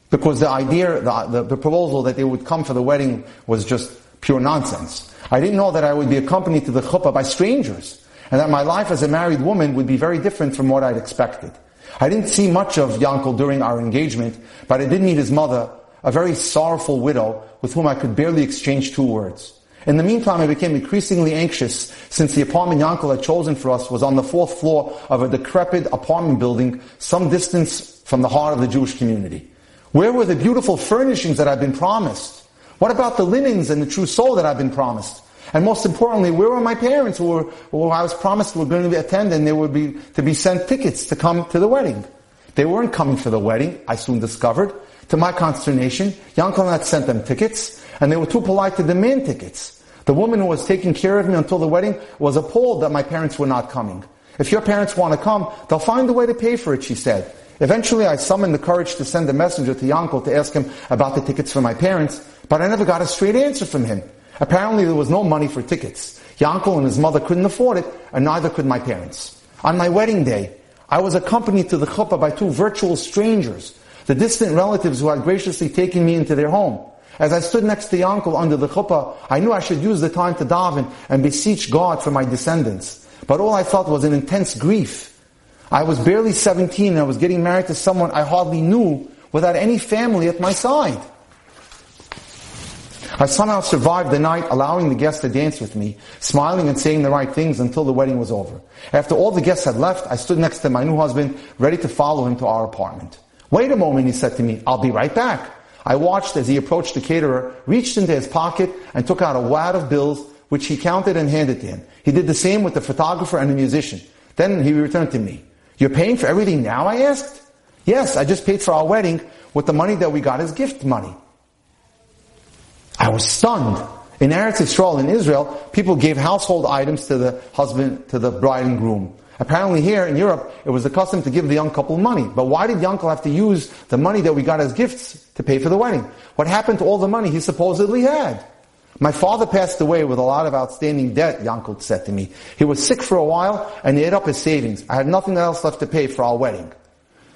Because the idea, the, the, the, proposal that they would come for the wedding was just pure nonsense. I didn't know that I would be accompanied to the chuppah by strangers. And that my life as a married woman would be very different from what I'd expected. I didn't see much of Yankel during our engagement, but I did meet his mother, a very sorrowful widow with whom I could barely exchange two words. In the meantime, I became increasingly anxious since the apartment Yankel had chosen for us was on the fourth floor of a decrepit apartment building some distance from the heart of the Jewish community. Where were the beautiful furnishings that I'd been promised? What about the linens and the trousseau that I'd been promised? And most importantly, where were my parents who, were, who I was promised were going to attend and they would be, to be sent tickets to come to the wedding? They weren't coming for the wedding, I soon discovered. To my consternation, Yankel had sent them tickets and they were too polite to demand tickets. The woman who was taking care of me until the wedding was appalled that my parents were not coming. If your parents want to come, they'll find a way to pay for it, she said. Eventually, I summoned the courage to send a messenger to Yankel to ask him about the tickets for my parents, but I never got a straight answer from him. Apparently, there was no money for tickets. Yankel and his mother couldn't afford it, and neither could my parents. On my wedding day, I was accompanied to the chuppah by two virtual strangers, the distant relatives who had graciously taken me into their home. As I stood next to Yankel under the chuppah, I knew I should use the time to daven and beseech God for my descendants. But all I felt was an intense grief. I was barely 17 and I was getting married to someone I hardly knew without any family at my side. I somehow survived the night, allowing the guests to dance with me, smiling and saying the right things until the wedding was over. After all the guests had left, I stood next to my new husband, ready to follow him to our apartment. Wait a moment, he said to me, I'll be right back. I watched as he approached the caterer, reached into his pocket, and took out a wad of bills, which he counted and handed to him. He did the same with the photographer and the musician. Then he returned to me. You're paying for everything now, I asked? Yes, I just paid for our wedding with the money that we got as gift money. I was stunned. In Eretz Yisrael, in Israel, people gave household items to the husband, to the bride and groom. Apparently here in Europe, it was the custom to give the young couple money. But why did Yankel have to use the money that we got as gifts to pay for the wedding? What happened to all the money he supposedly had? My father passed away with a lot of outstanding debt, Yankel said to me. He was sick for a while and he ate up his savings. I had nothing else left to pay for our wedding.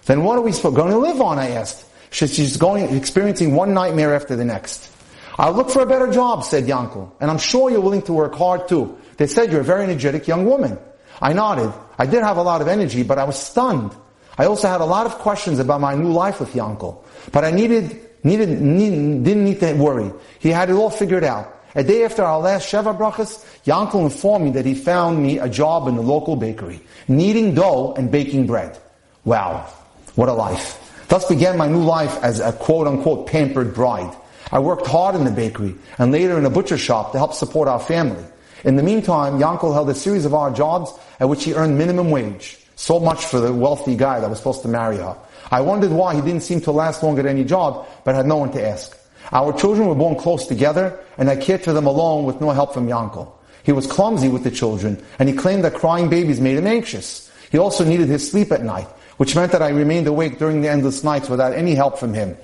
Then what are we going to live on, I asked. She's going, experiencing one nightmare after the next. I'll look for a better job, said Yankel, and I'm sure you're willing to work hard too. They said you're a very energetic young woman. I nodded. I did have a lot of energy, but I was stunned. I also had a lot of questions about my new life with Yankel. But I needed, needed, need, didn't need to worry. He had it all figured out. A day after our last Sheva Brachas, Yankel informed me that he found me a job in the local bakery, kneading dough and baking bread. Wow, what a life. Thus began my new life as a quote unquote pampered bride. I worked hard in the bakery and later in a butcher shop to help support our family. In the meantime, Yankel held a series of odd jobs at which he earned minimum wage. So much for the wealthy guy that was supposed to marry her. I wondered why he didn't seem to last long at any job, but had no one to ask. Our children were born close together, and I cared for them alone with no help from Yankel. He was clumsy with the children, and he claimed that crying babies made him anxious. He also needed his sleep at night, which meant that I remained awake during the endless nights without any help from him.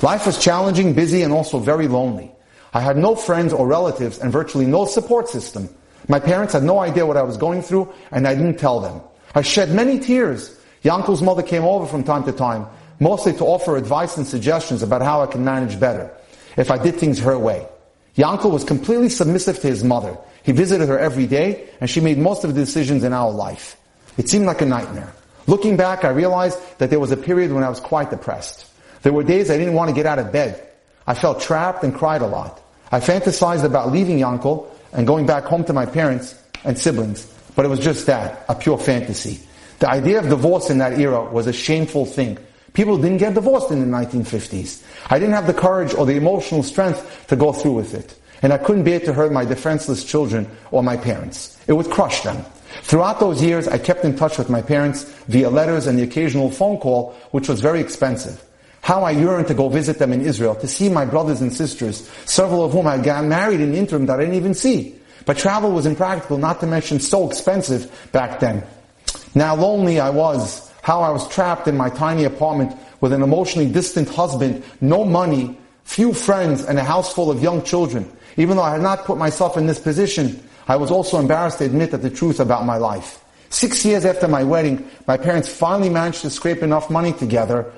Life was challenging, busy, and also very lonely. I had no friends or relatives and virtually no support system. My parents had no idea what I was going through and I didn't tell them. I shed many tears. Yankel's mother came over from time to time, mostly to offer advice and suggestions about how I can manage better if I did things her way. Yankel was completely submissive to his mother. He visited her every day and she made most of the decisions in our life. It seemed like a nightmare. Looking back, I realized that there was a period when I was quite depressed. There were days I didn't want to get out of bed. I felt trapped and cried a lot. I fantasized about leaving Yankel and going back home to my parents and siblings, but it was just that, a pure fantasy. The idea of divorce in that era was a shameful thing. People didn't get divorced in the 1950s. I didn't have the courage or the emotional strength to go through with it. And I couldn't bear to hurt my defenseless children or my parents. It would crush them. Throughout those years, I kept in touch with my parents via letters and the occasional phone call, which was very expensive. How I yearned to go visit them in Israel, to see my brothers and sisters, several of whom I had gotten married in the interim that I didn't even see. But travel was impractical, not to mention so expensive back then. Now lonely I was, how I was trapped in my tiny apartment with an emotionally distant husband, no money, few friends, and a house full of young children. Even though I had not put myself in this position, I was also embarrassed to admit that the truth about my life. Six years after my wedding, my parents finally managed to scrape enough money together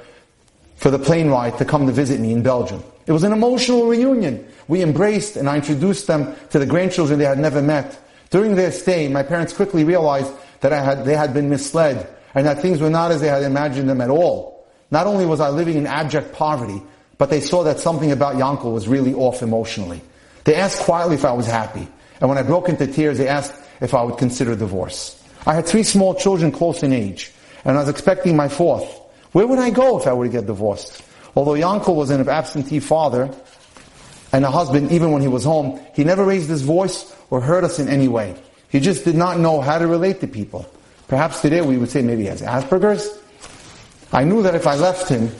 for the plane ride to come to visit me in Belgium. It was an emotional reunion. We embraced and I introduced them to the grandchildren they had never met. During their stay, my parents quickly realized that I had, they had been misled and that things were not as they had imagined them at all. Not only was I living in abject poverty, but they saw that something about Yankel was really off emotionally. They asked quietly if I was happy. And when I broke into tears, they asked if I would consider divorce. I had three small children close in age, and I was expecting my fourth. Where would I go if I were to get divorced? Although Yankel was an absentee father and a husband, even when he was home, he never raised his voice or hurt us in any way. He just did not know how to relate to people. Perhaps today we would say maybe he has Asperger's. I knew that if I left him,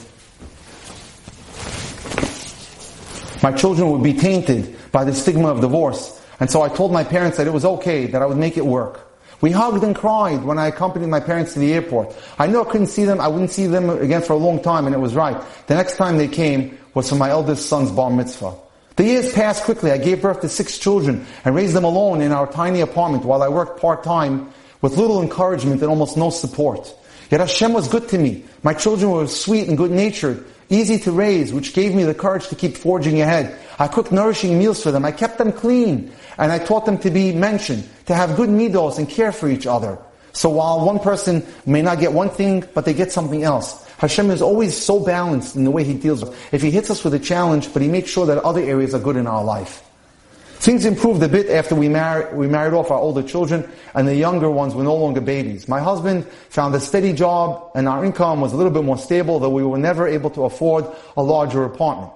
my children would be tainted by the stigma of divorce and so I told my parents that it was okay, that I would make it work. We hugged and cried when I accompanied my parents to the airport. I knew I couldn't see them, I wouldn't see them again for a long time, and it was right. The next time they came was for my eldest son's bar mitzvah. The years passed quickly. I gave birth to six children and raised them alone in our tiny apartment while I worked part-time with little encouragement and almost no support. Yet Hashem was good to me. My children were sweet and good-natured, easy to raise, which gave me the courage to keep forging ahead. I cooked nourishing meals for them. I kept them clean. And I taught them to be mentioned, to have good midos and care for each other. So while one person may not get one thing, but they get something else. Hashem is always so balanced in the way He deals with If He hits us with a challenge, but He makes sure that other areas are good in our life. Things improved a bit after we, mar- we married off our older children, and the younger ones were no longer babies. My husband found a steady job, and our income was a little bit more stable, though we were never able to afford a larger apartment.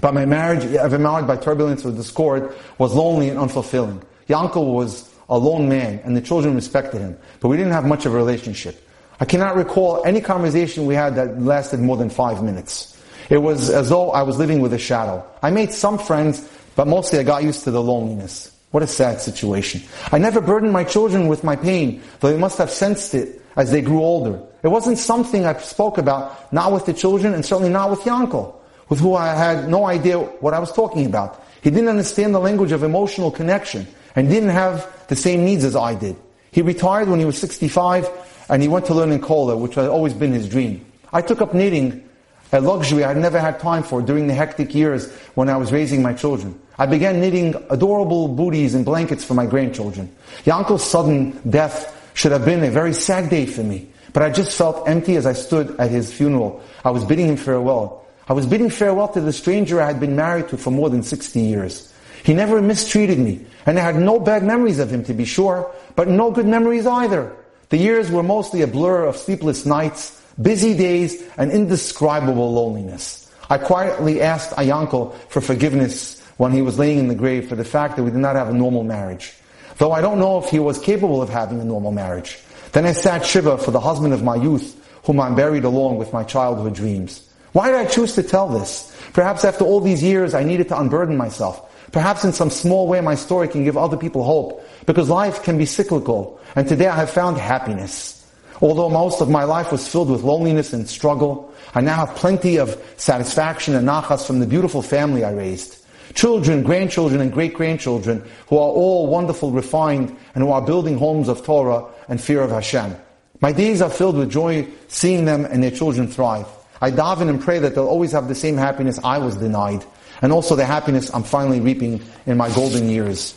But my marriage, ever married by turbulence or discord, was lonely and unfulfilling. Yankel was a lone man, and the children respected him, but we didn't have much of a relationship. I cannot recall any conversation we had that lasted more than five minutes. It was as though I was living with a shadow. I made some friends, but mostly I got used to the loneliness. What a sad situation. I never burdened my children with my pain, though they must have sensed it as they grew older. It wasn't something I spoke about, not with the children, and certainly not with Yankel with who I had no idea what I was talking about. He didn't understand the language of emotional connection and didn't have the same needs as I did. He retired when he was 65 and he went to learn in kollel, which had always been his dream. I took up knitting, a luxury I had never had time for during the hectic years when I was raising my children. I began knitting adorable booties and blankets for my grandchildren. Yankel's sudden death should have been a very sad day for me, but I just felt empty as I stood at his funeral. I was bidding him farewell. I was bidding farewell to the stranger I had been married to for more than 60 years. He never mistreated me, and I had no bad memories of him to be sure, but no good memories either. The years were mostly a blur of sleepless nights, busy days, and indescribable loneliness. I quietly asked Yankel for forgiveness when he was laying in the grave for the fact that we did not have a normal marriage. Though I don't know if he was capable of having a normal marriage. Then I sat Shiva for the husband of my youth, whom I buried along with my childhood dreams. Why did I choose to tell this? Perhaps after all these years I needed to unburden myself. Perhaps in some small way my story can give other people hope. Because life can be cyclical. And today I have found happiness. Although most of my life was filled with loneliness and struggle, I now have plenty of satisfaction and nachas from the beautiful family I raised. Children, grandchildren, and great-grandchildren who are all wonderful, refined, and who are building homes of Torah and fear of Hashem. My days are filled with joy seeing them and their children thrive. I daven and pray that they'll always have the same happiness I was denied, and also the happiness I'm finally reaping in my golden years.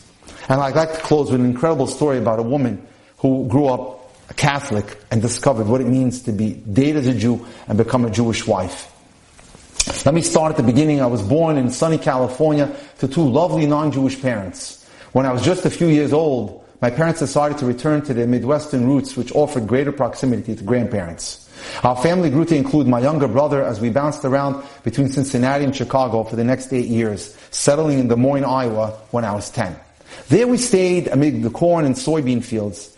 And I'd like to close with an incredible story about a woman who grew up a Catholic and discovered what it means to be dated as a Jew and become a Jewish wife. Let me start at the beginning. I was born in sunny California to two lovely non-Jewish parents. When I was just a few years old, my parents decided to return to their Midwestern roots, which offered greater proximity to grandparents. Our family grew to include my younger brother as we bounced around between Cincinnati and Chicago for the next eight years, settling in Des Moines, Iowa when I was 10. There we stayed amid the corn and soybean fields.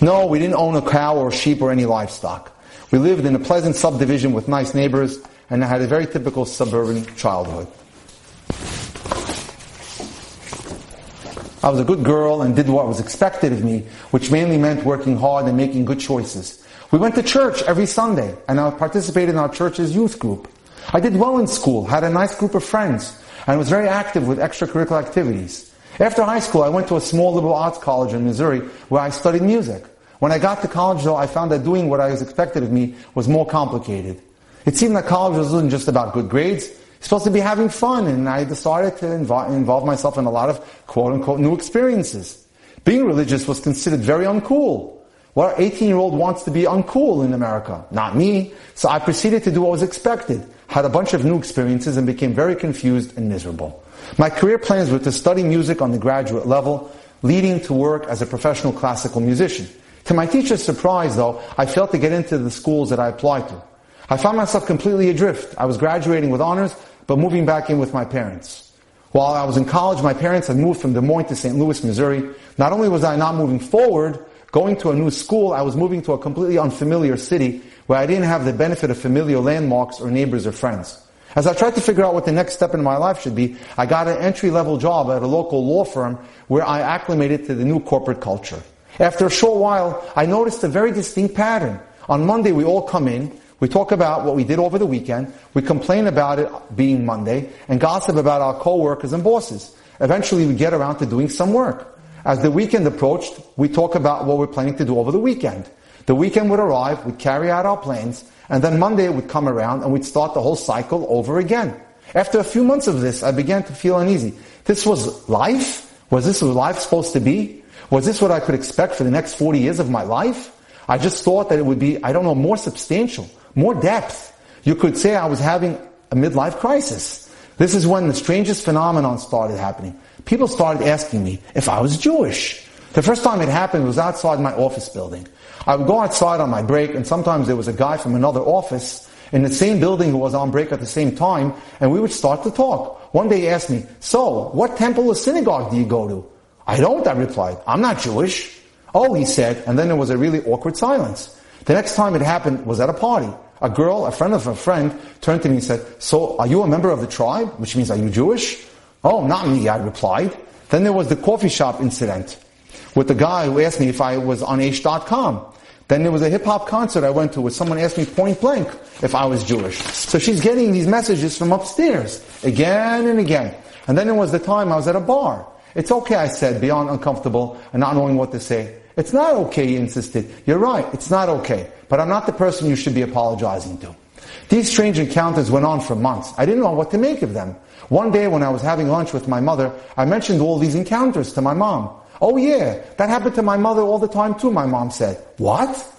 No, we didn't own a cow or sheep or any livestock. We lived in a pleasant subdivision with nice neighbors and I had a very typical suburban childhood. I was a good girl and did what was expected of me, which mainly meant working hard and making good choices. We went to church every Sunday and I participated in our church's youth group. I did well in school, had a nice group of friends, and was very active with extracurricular activities. After high school, I went to a small liberal arts college in Missouri where I studied music. When I got to college though, I found that doing what I was expected of me was more complicated. It seemed that college wasn't just about good grades. It's supposed to be having fun, and I decided to invo- involve myself in a lot of quote unquote new experiences. Being religious was considered very uncool. What 18 year old wants to be uncool in America? Not me. So I proceeded to do what was expected, had a bunch of new experiences, and became very confused and miserable. My career plans were to study music on the graduate level, leading to work as a professional classical musician. To my teacher's surprise, though, I failed to get into the schools that I applied to. I found myself completely adrift. I was graduating with honors, but moving back in with my parents. While I was in college, my parents had moved from Des Moines to St. Louis, Missouri. Not only was I not moving forward, going to a new school, I was moving to a completely unfamiliar city where I didn't have the benefit of familiar landmarks or neighbors or friends. As I tried to figure out what the next step in my life should be, I got an entry level job at a local law firm where I acclimated to the new corporate culture. After a short while, I noticed a very distinct pattern. On Monday, we all come in, we talk about what we did over the weekend. We complain about it being Monday and gossip about our coworkers and bosses. Eventually we get around to doing some work. As the weekend approached, we talk about what we're planning to do over the weekend. The weekend would arrive, we'd carry out our plans, and then Monday would come around and we'd start the whole cycle over again. After a few months of this, I began to feel uneasy. This was life? Was this what life supposed to be? Was this what I could expect for the next 40 years of my life? I just thought that it would be, I don't know, more substantial more depth. You could say I was having a midlife crisis. This is when the strangest phenomenon started happening. People started asking me if I was Jewish. The first time it happened was outside my office building. I would go outside on my break and sometimes there was a guy from another office in the same building who was on break at the same time and we would start to talk. One day he asked me, so what temple or synagogue do you go to? I don't, I replied. I'm not Jewish. Oh, he said, and then there was a really awkward silence. The next time it happened was at a party. A girl, a friend of a friend, turned to me and said, So, are you a member of the tribe? Which means, are you Jewish? Oh, not me, I replied. Then there was the coffee shop incident with the guy who asked me if I was on Aish.com. Then there was a hip hop concert I went to where someone asked me point blank if I was Jewish. So she's getting these messages from upstairs again and again. And then there was the time I was at a bar. It's okay, I said, beyond uncomfortable and not knowing what to say. It's not okay, he insisted. You're right, it's not okay. But I'm not the person you should be apologizing to. These strange encounters went on for months. I didn't know what to make of them. One day when I was having lunch with my mother, I mentioned all these encounters to my mom. Oh yeah, that happened to my mother all the time too, my mom said. What?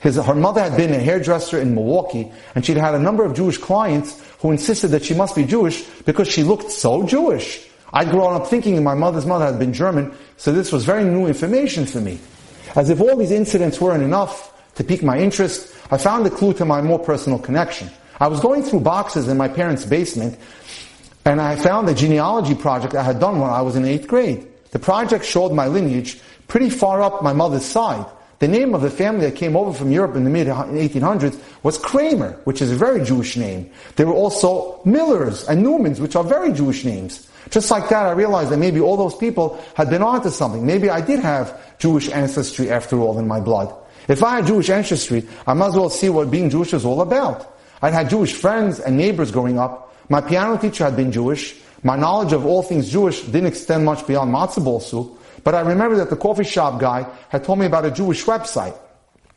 His, her mother had been a hairdresser in Milwaukee, and she'd had a number of Jewish clients who insisted that she must be Jewish because she looked so Jewish. I'd grown up thinking my mother's mother had been German, so this was very new information for me. As if all these incidents weren't enough to pique my interest, I found a clue to my more personal connection. I was going through boxes in my parents' basement, and I found a genealogy project I had done when I was in eighth grade. The project showed my lineage pretty far up my mother's side. The name of the family that came over from Europe in the mid 1800s was Kramer, which is a very Jewish name. There were also Millers and Newmans, which are very Jewish names. Just like that, I realized that maybe all those people had been onto something. Maybe I did have Jewish ancestry after all in my blood. If I had Jewish ancestry, I might as well see what being Jewish is all about. I'd had Jewish friends and neighbors growing up. My piano teacher had been Jewish. My knowledge of all things Jewish didn't extend much beyond matzah ball soup, but I remember that the coffee shop guy had told me about a Jewish website.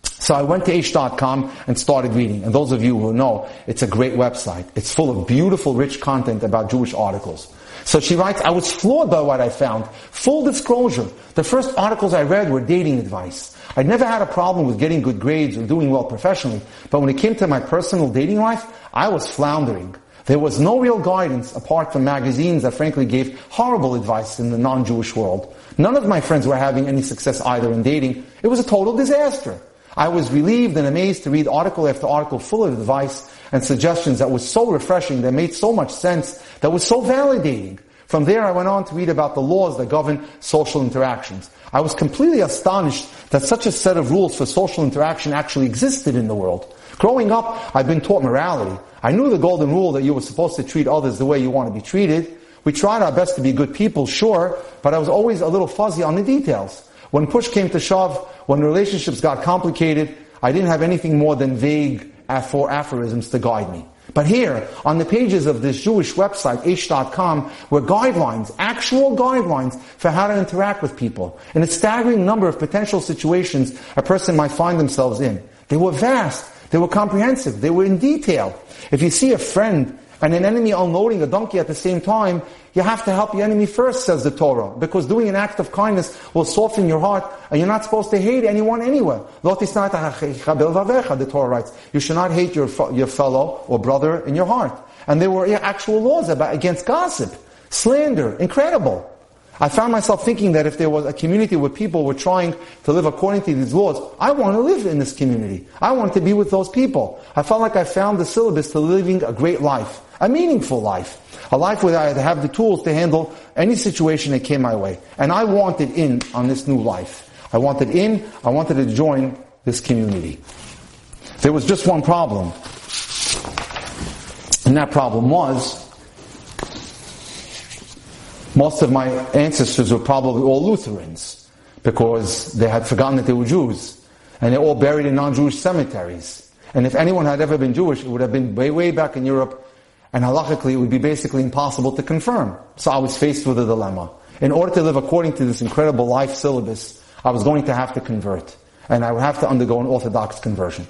So I went to Aish.com and started reading. And those of you who know, it's a great website. It's full of beautiful, rich content about Jewish articles. So she writes, I was floored by what I found. Full disclosure. The first articles I read were dating advice. I'd never had a problem with getting good grades or doing well professionally, but when it came to my personal dating life, I was floundering. There was no real guidance apart from magazines that frankly gave horrible advice in the non-Jewish world. None of my friends were having any success either in dating. It was a total disaster. I was relieved and amazed to read article after article full of advice and suggestions that was so refreshing, that made so much sense, that was so validating. From there I went on to read about the laws that govern social interactions. I was completely astonished that such a set of rules for social interaction actually existed in the world. Growing up, I've been taught morality. I knew the golden rule that you were supposed to treat others the way you want to be treated. We tried our best to be good people, sure, but I was always a little fuzzy on the details. When push came to shove, when relationships got complicated, I didn't have anything more than vague aphorisms to guide me. But here, on the pages of this Jewish website, Aish.com, were guidelines, actual guidelines for how to interact with people in a staggering number of potential situations a person might find themselves in. They were vast. They were comprehensive. They were in detail. If you see a friend and an enemy unloading a donkey at the same time, you have to help your enemy first, says the Torah, because doing an act of kindness will soften your heart, and you're not supposed to hate anyone anywhere. The Torah writes, you should not hate your, your fellow or brother in your heart. And there were actual laws about, against gossip, slander, incredible. I found myself thinking that if there was a community where people were trying to live according to these laws, I want to live in this community. I want to be with those people. I felt like I found the syllabus to living a great life, a meaningful life, a life where I have the tools to handle any situation that came my way. And I wanted in on this new life. I wanted in, I wanted to join this community. There was just one problem. And that problem was most of my ancestors were probably all Lutherans because they had forgotten that they were Jews. And they're all buried in non-Jewish cemeteries. And if anyone had ever been Jewish, it would have been way, way back in Europe. And halachically, it would be basically impossible to confirm. So I was faced with a dilemma. In order to live according to this incredible life syllabus, I was going to have to convert. And I would have to undergo an Orthodox conversion.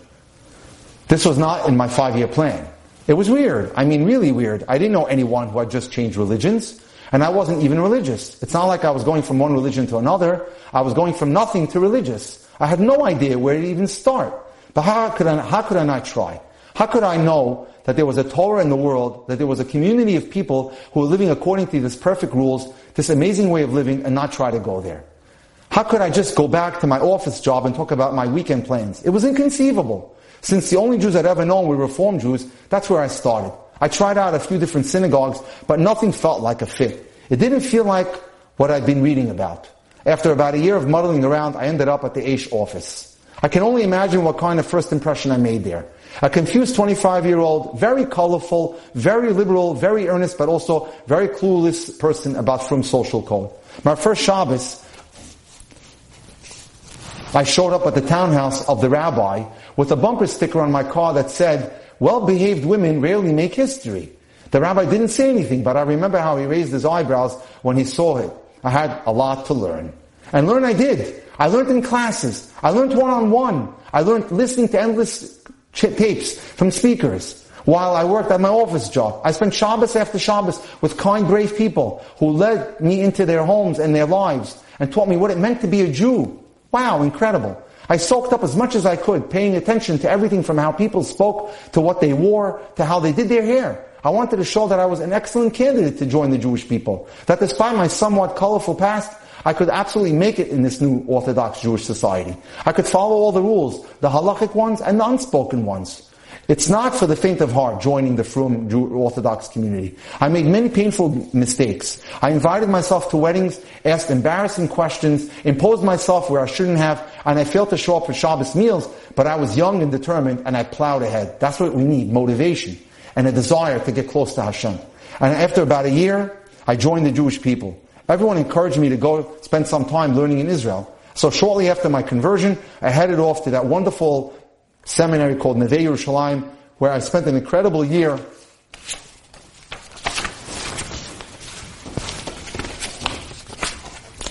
This was not in my five-year plan. It was weird. I mean, really weird. I didn't know anyone who had just changed religions. And I wasn't even religious. It's not like I was going from one religion to another. I was going from nothing to religious. I had no idea where to even start. But how could I, how could I not try? How could I know that there was a Torah in the world, that there was a community of people who were living according to these perfect rules, this amazing way of living, and not try to go there? How could I just go back to my office job and talk about my weekend plans? It was inconceivable. Since the only Jews I'd ever known were Reform Jews, that's where I started. I tried out a few different synagogues, but nothing felt like a fit. It didn't feel like what I'd been reading about. After about a year of muddling around, I ended up at the Aish office. I can only imagine what kind of first impression I made there. A confused 25-year-old, very colorful, very liberal, very earnest, but also very clueless person about from social code. My first Shabbos, I showed up at the townhouse of the rabbi with a bumper sticker on my car that said, well-behaved women rarely make history. The rabbi didn't say anything, but I remember how he raised his eyebrows when he saw it. I had a lot to learn. And learn I did. I learned in classes. I learned one-on-one. I learned listening to endless tapes from speakers while I worked at my office job. I spent Shabbos after Shabbos with kind, brave people who led me into their homes and their lives and taught me what it meant to be a Jew. Wow, incredible. I soaked up as much as I could, paying attention to everything from how people spoke, to what they wore, to how they did their hair. I wanted to show that I was an excellent candidate to join the Jewish people. That despite my somewhat colorful past, I could absolutely make it in this new Orthodox Jewish society. I could follow all the rules, the halachic ones and the unspoken ones. It's not for the faint of heart joining the Frum Orthodox community. I made many painful mistakes. I invited myself to weddings, asked embarrassing questions, imposed myself where I shouldn't have, and I failed to show up for Shabbos meals, but I was young and determined and I plowed ahead. That's what we need, motivation and a desire to get close to Hashem. And after about a year, I joined the Jewish people. Everyone encouraged me to go spend some time learning in Israel. So shortly after my conversion, I headed off to that wonderful seminary called Neve Yerushalayim, where I spent an incredible year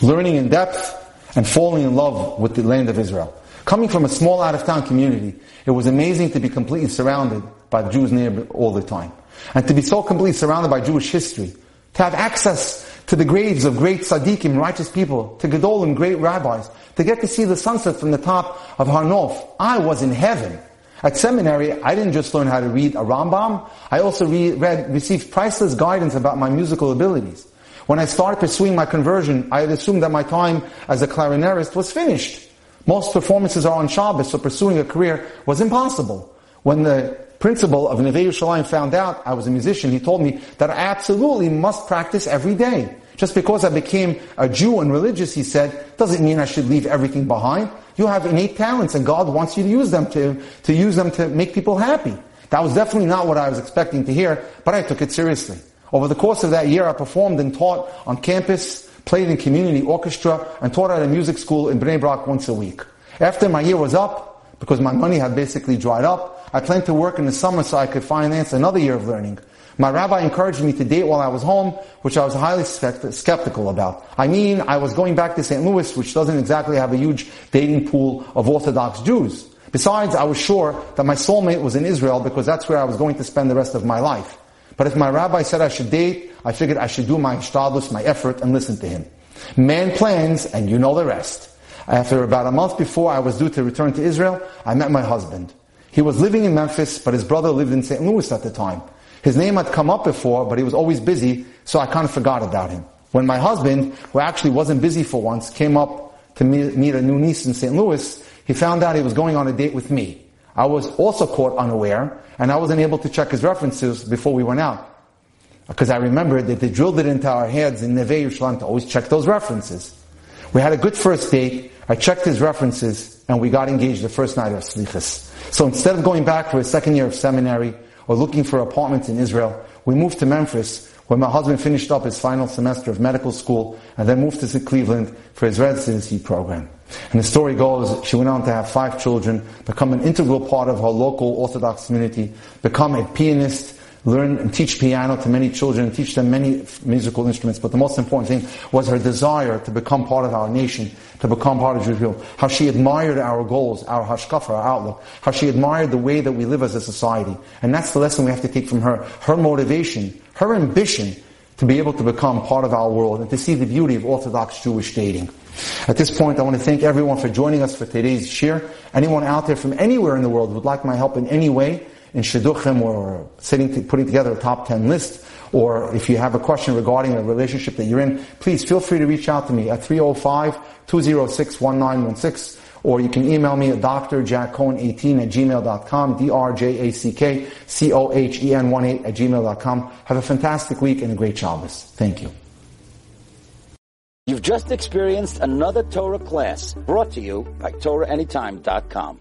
learning in depth and falling in love with the land of Israel. Coming from a small out of town community, it was amazing to be completely surrounded by Jews near all the time. And to be so completely surrounded by Jewish history, to have access to the graves of great tzaddikim, righteous people, to Gedolim, great rabbis, to get to see the sunset from the top of Har Nof. I was in heaven. At seminary, I didn't just learn how to read a Rambam, I also read, read, received priceless guidance about my musical abilities. When I started pursuing my conversion, I had assumed that my time as a clarinetist was finished. Most performances are on Shabbos, so pursuing a career was impossible. When the principal of Neve Yerushalayim found out I was a musician, he told me that I absolutely must practice every day. Just because I became a Jew and religious, he said, doesn't mean I should leave everything behind. You have innate talents and God wants you to use them to, to use them to make people happy. That was definitely not what I was expecting to hear, but I took it seriously. Over the course of that year, I performed and taught on campus, played in community orchestra, and taught at a music school in Bnei Brak once a week. After my year was up, because my money had basically dried up, I planned to work in the summer so I could finance another year of learning. My rabbi encouraged me to date while I was home, which I was highly skeptical about. I mean, I was going back to St. Louis, which doesn't exactly have a huge dating pool of Orthodox Jews. Besides, I was sure that my soulmate was in Israel because that's where I was going to spend the rest of my life. But if my rabbi said I should date, I figured I should do my ishtadlus, my effort, and listen to him. Man plans, and you know the rest. After about a month before I was due to return to Israel, I met my husband. He was living in Memphis, but his brother lived in St. Louis at the time. His name had come up before, but he was always busy, so I kind of forgot about him. When my husband, who actually wasn't busy for once, came up to meet a new niece in St. Louis, he found out he was going on a date with me. I was also caught unaware, and I wasn't able to check his references before we went out. Because I remembered that they drilled it into our heads in Neve Yerushalayim to always check those references. We had a good first date, I checked his references, and we got engaged the first night of Slichas. So instead of going back for a second year of seminary, or looking for apartments in Israel. We moved to Memphis, where my husband finished up his final semester of medical school, and then moved to Cleveland for his residency program. And the story goes, she went on to have five children, become an integral part of her local Orthodox community, become a pianist, learn and teach piano to many children, and teach them many musical instruments. But the most important thing was her desire to become part of our nation, to become part of people. How she admired our goals, our hashkafa, our outlook. How she admired the way that we live as a society. And that's the lesson we have to take from her. Her motivation, her ambition to be able to become part of our world and to see the beauty of Orthodox Jewish dating. At this point, I want to thank everyone for joining us for today's shiur. Anyone out there from anywhere in the world would like my help in any way, in shidduchim or sitting putting together a top 10 list, or if you have a question regarding a relationship that you're in, please feel free to reach out to me at 305-206-1916, or you can email me at drjackcohen18 at gmail.com, D-R-J-A-C-K-C-O-H-E-N-1-8 at gmail.com. Have a fantastic week and a great Shabbos. Thank you. You've just experienced another Torah class brought to you by TorahAnytime.com.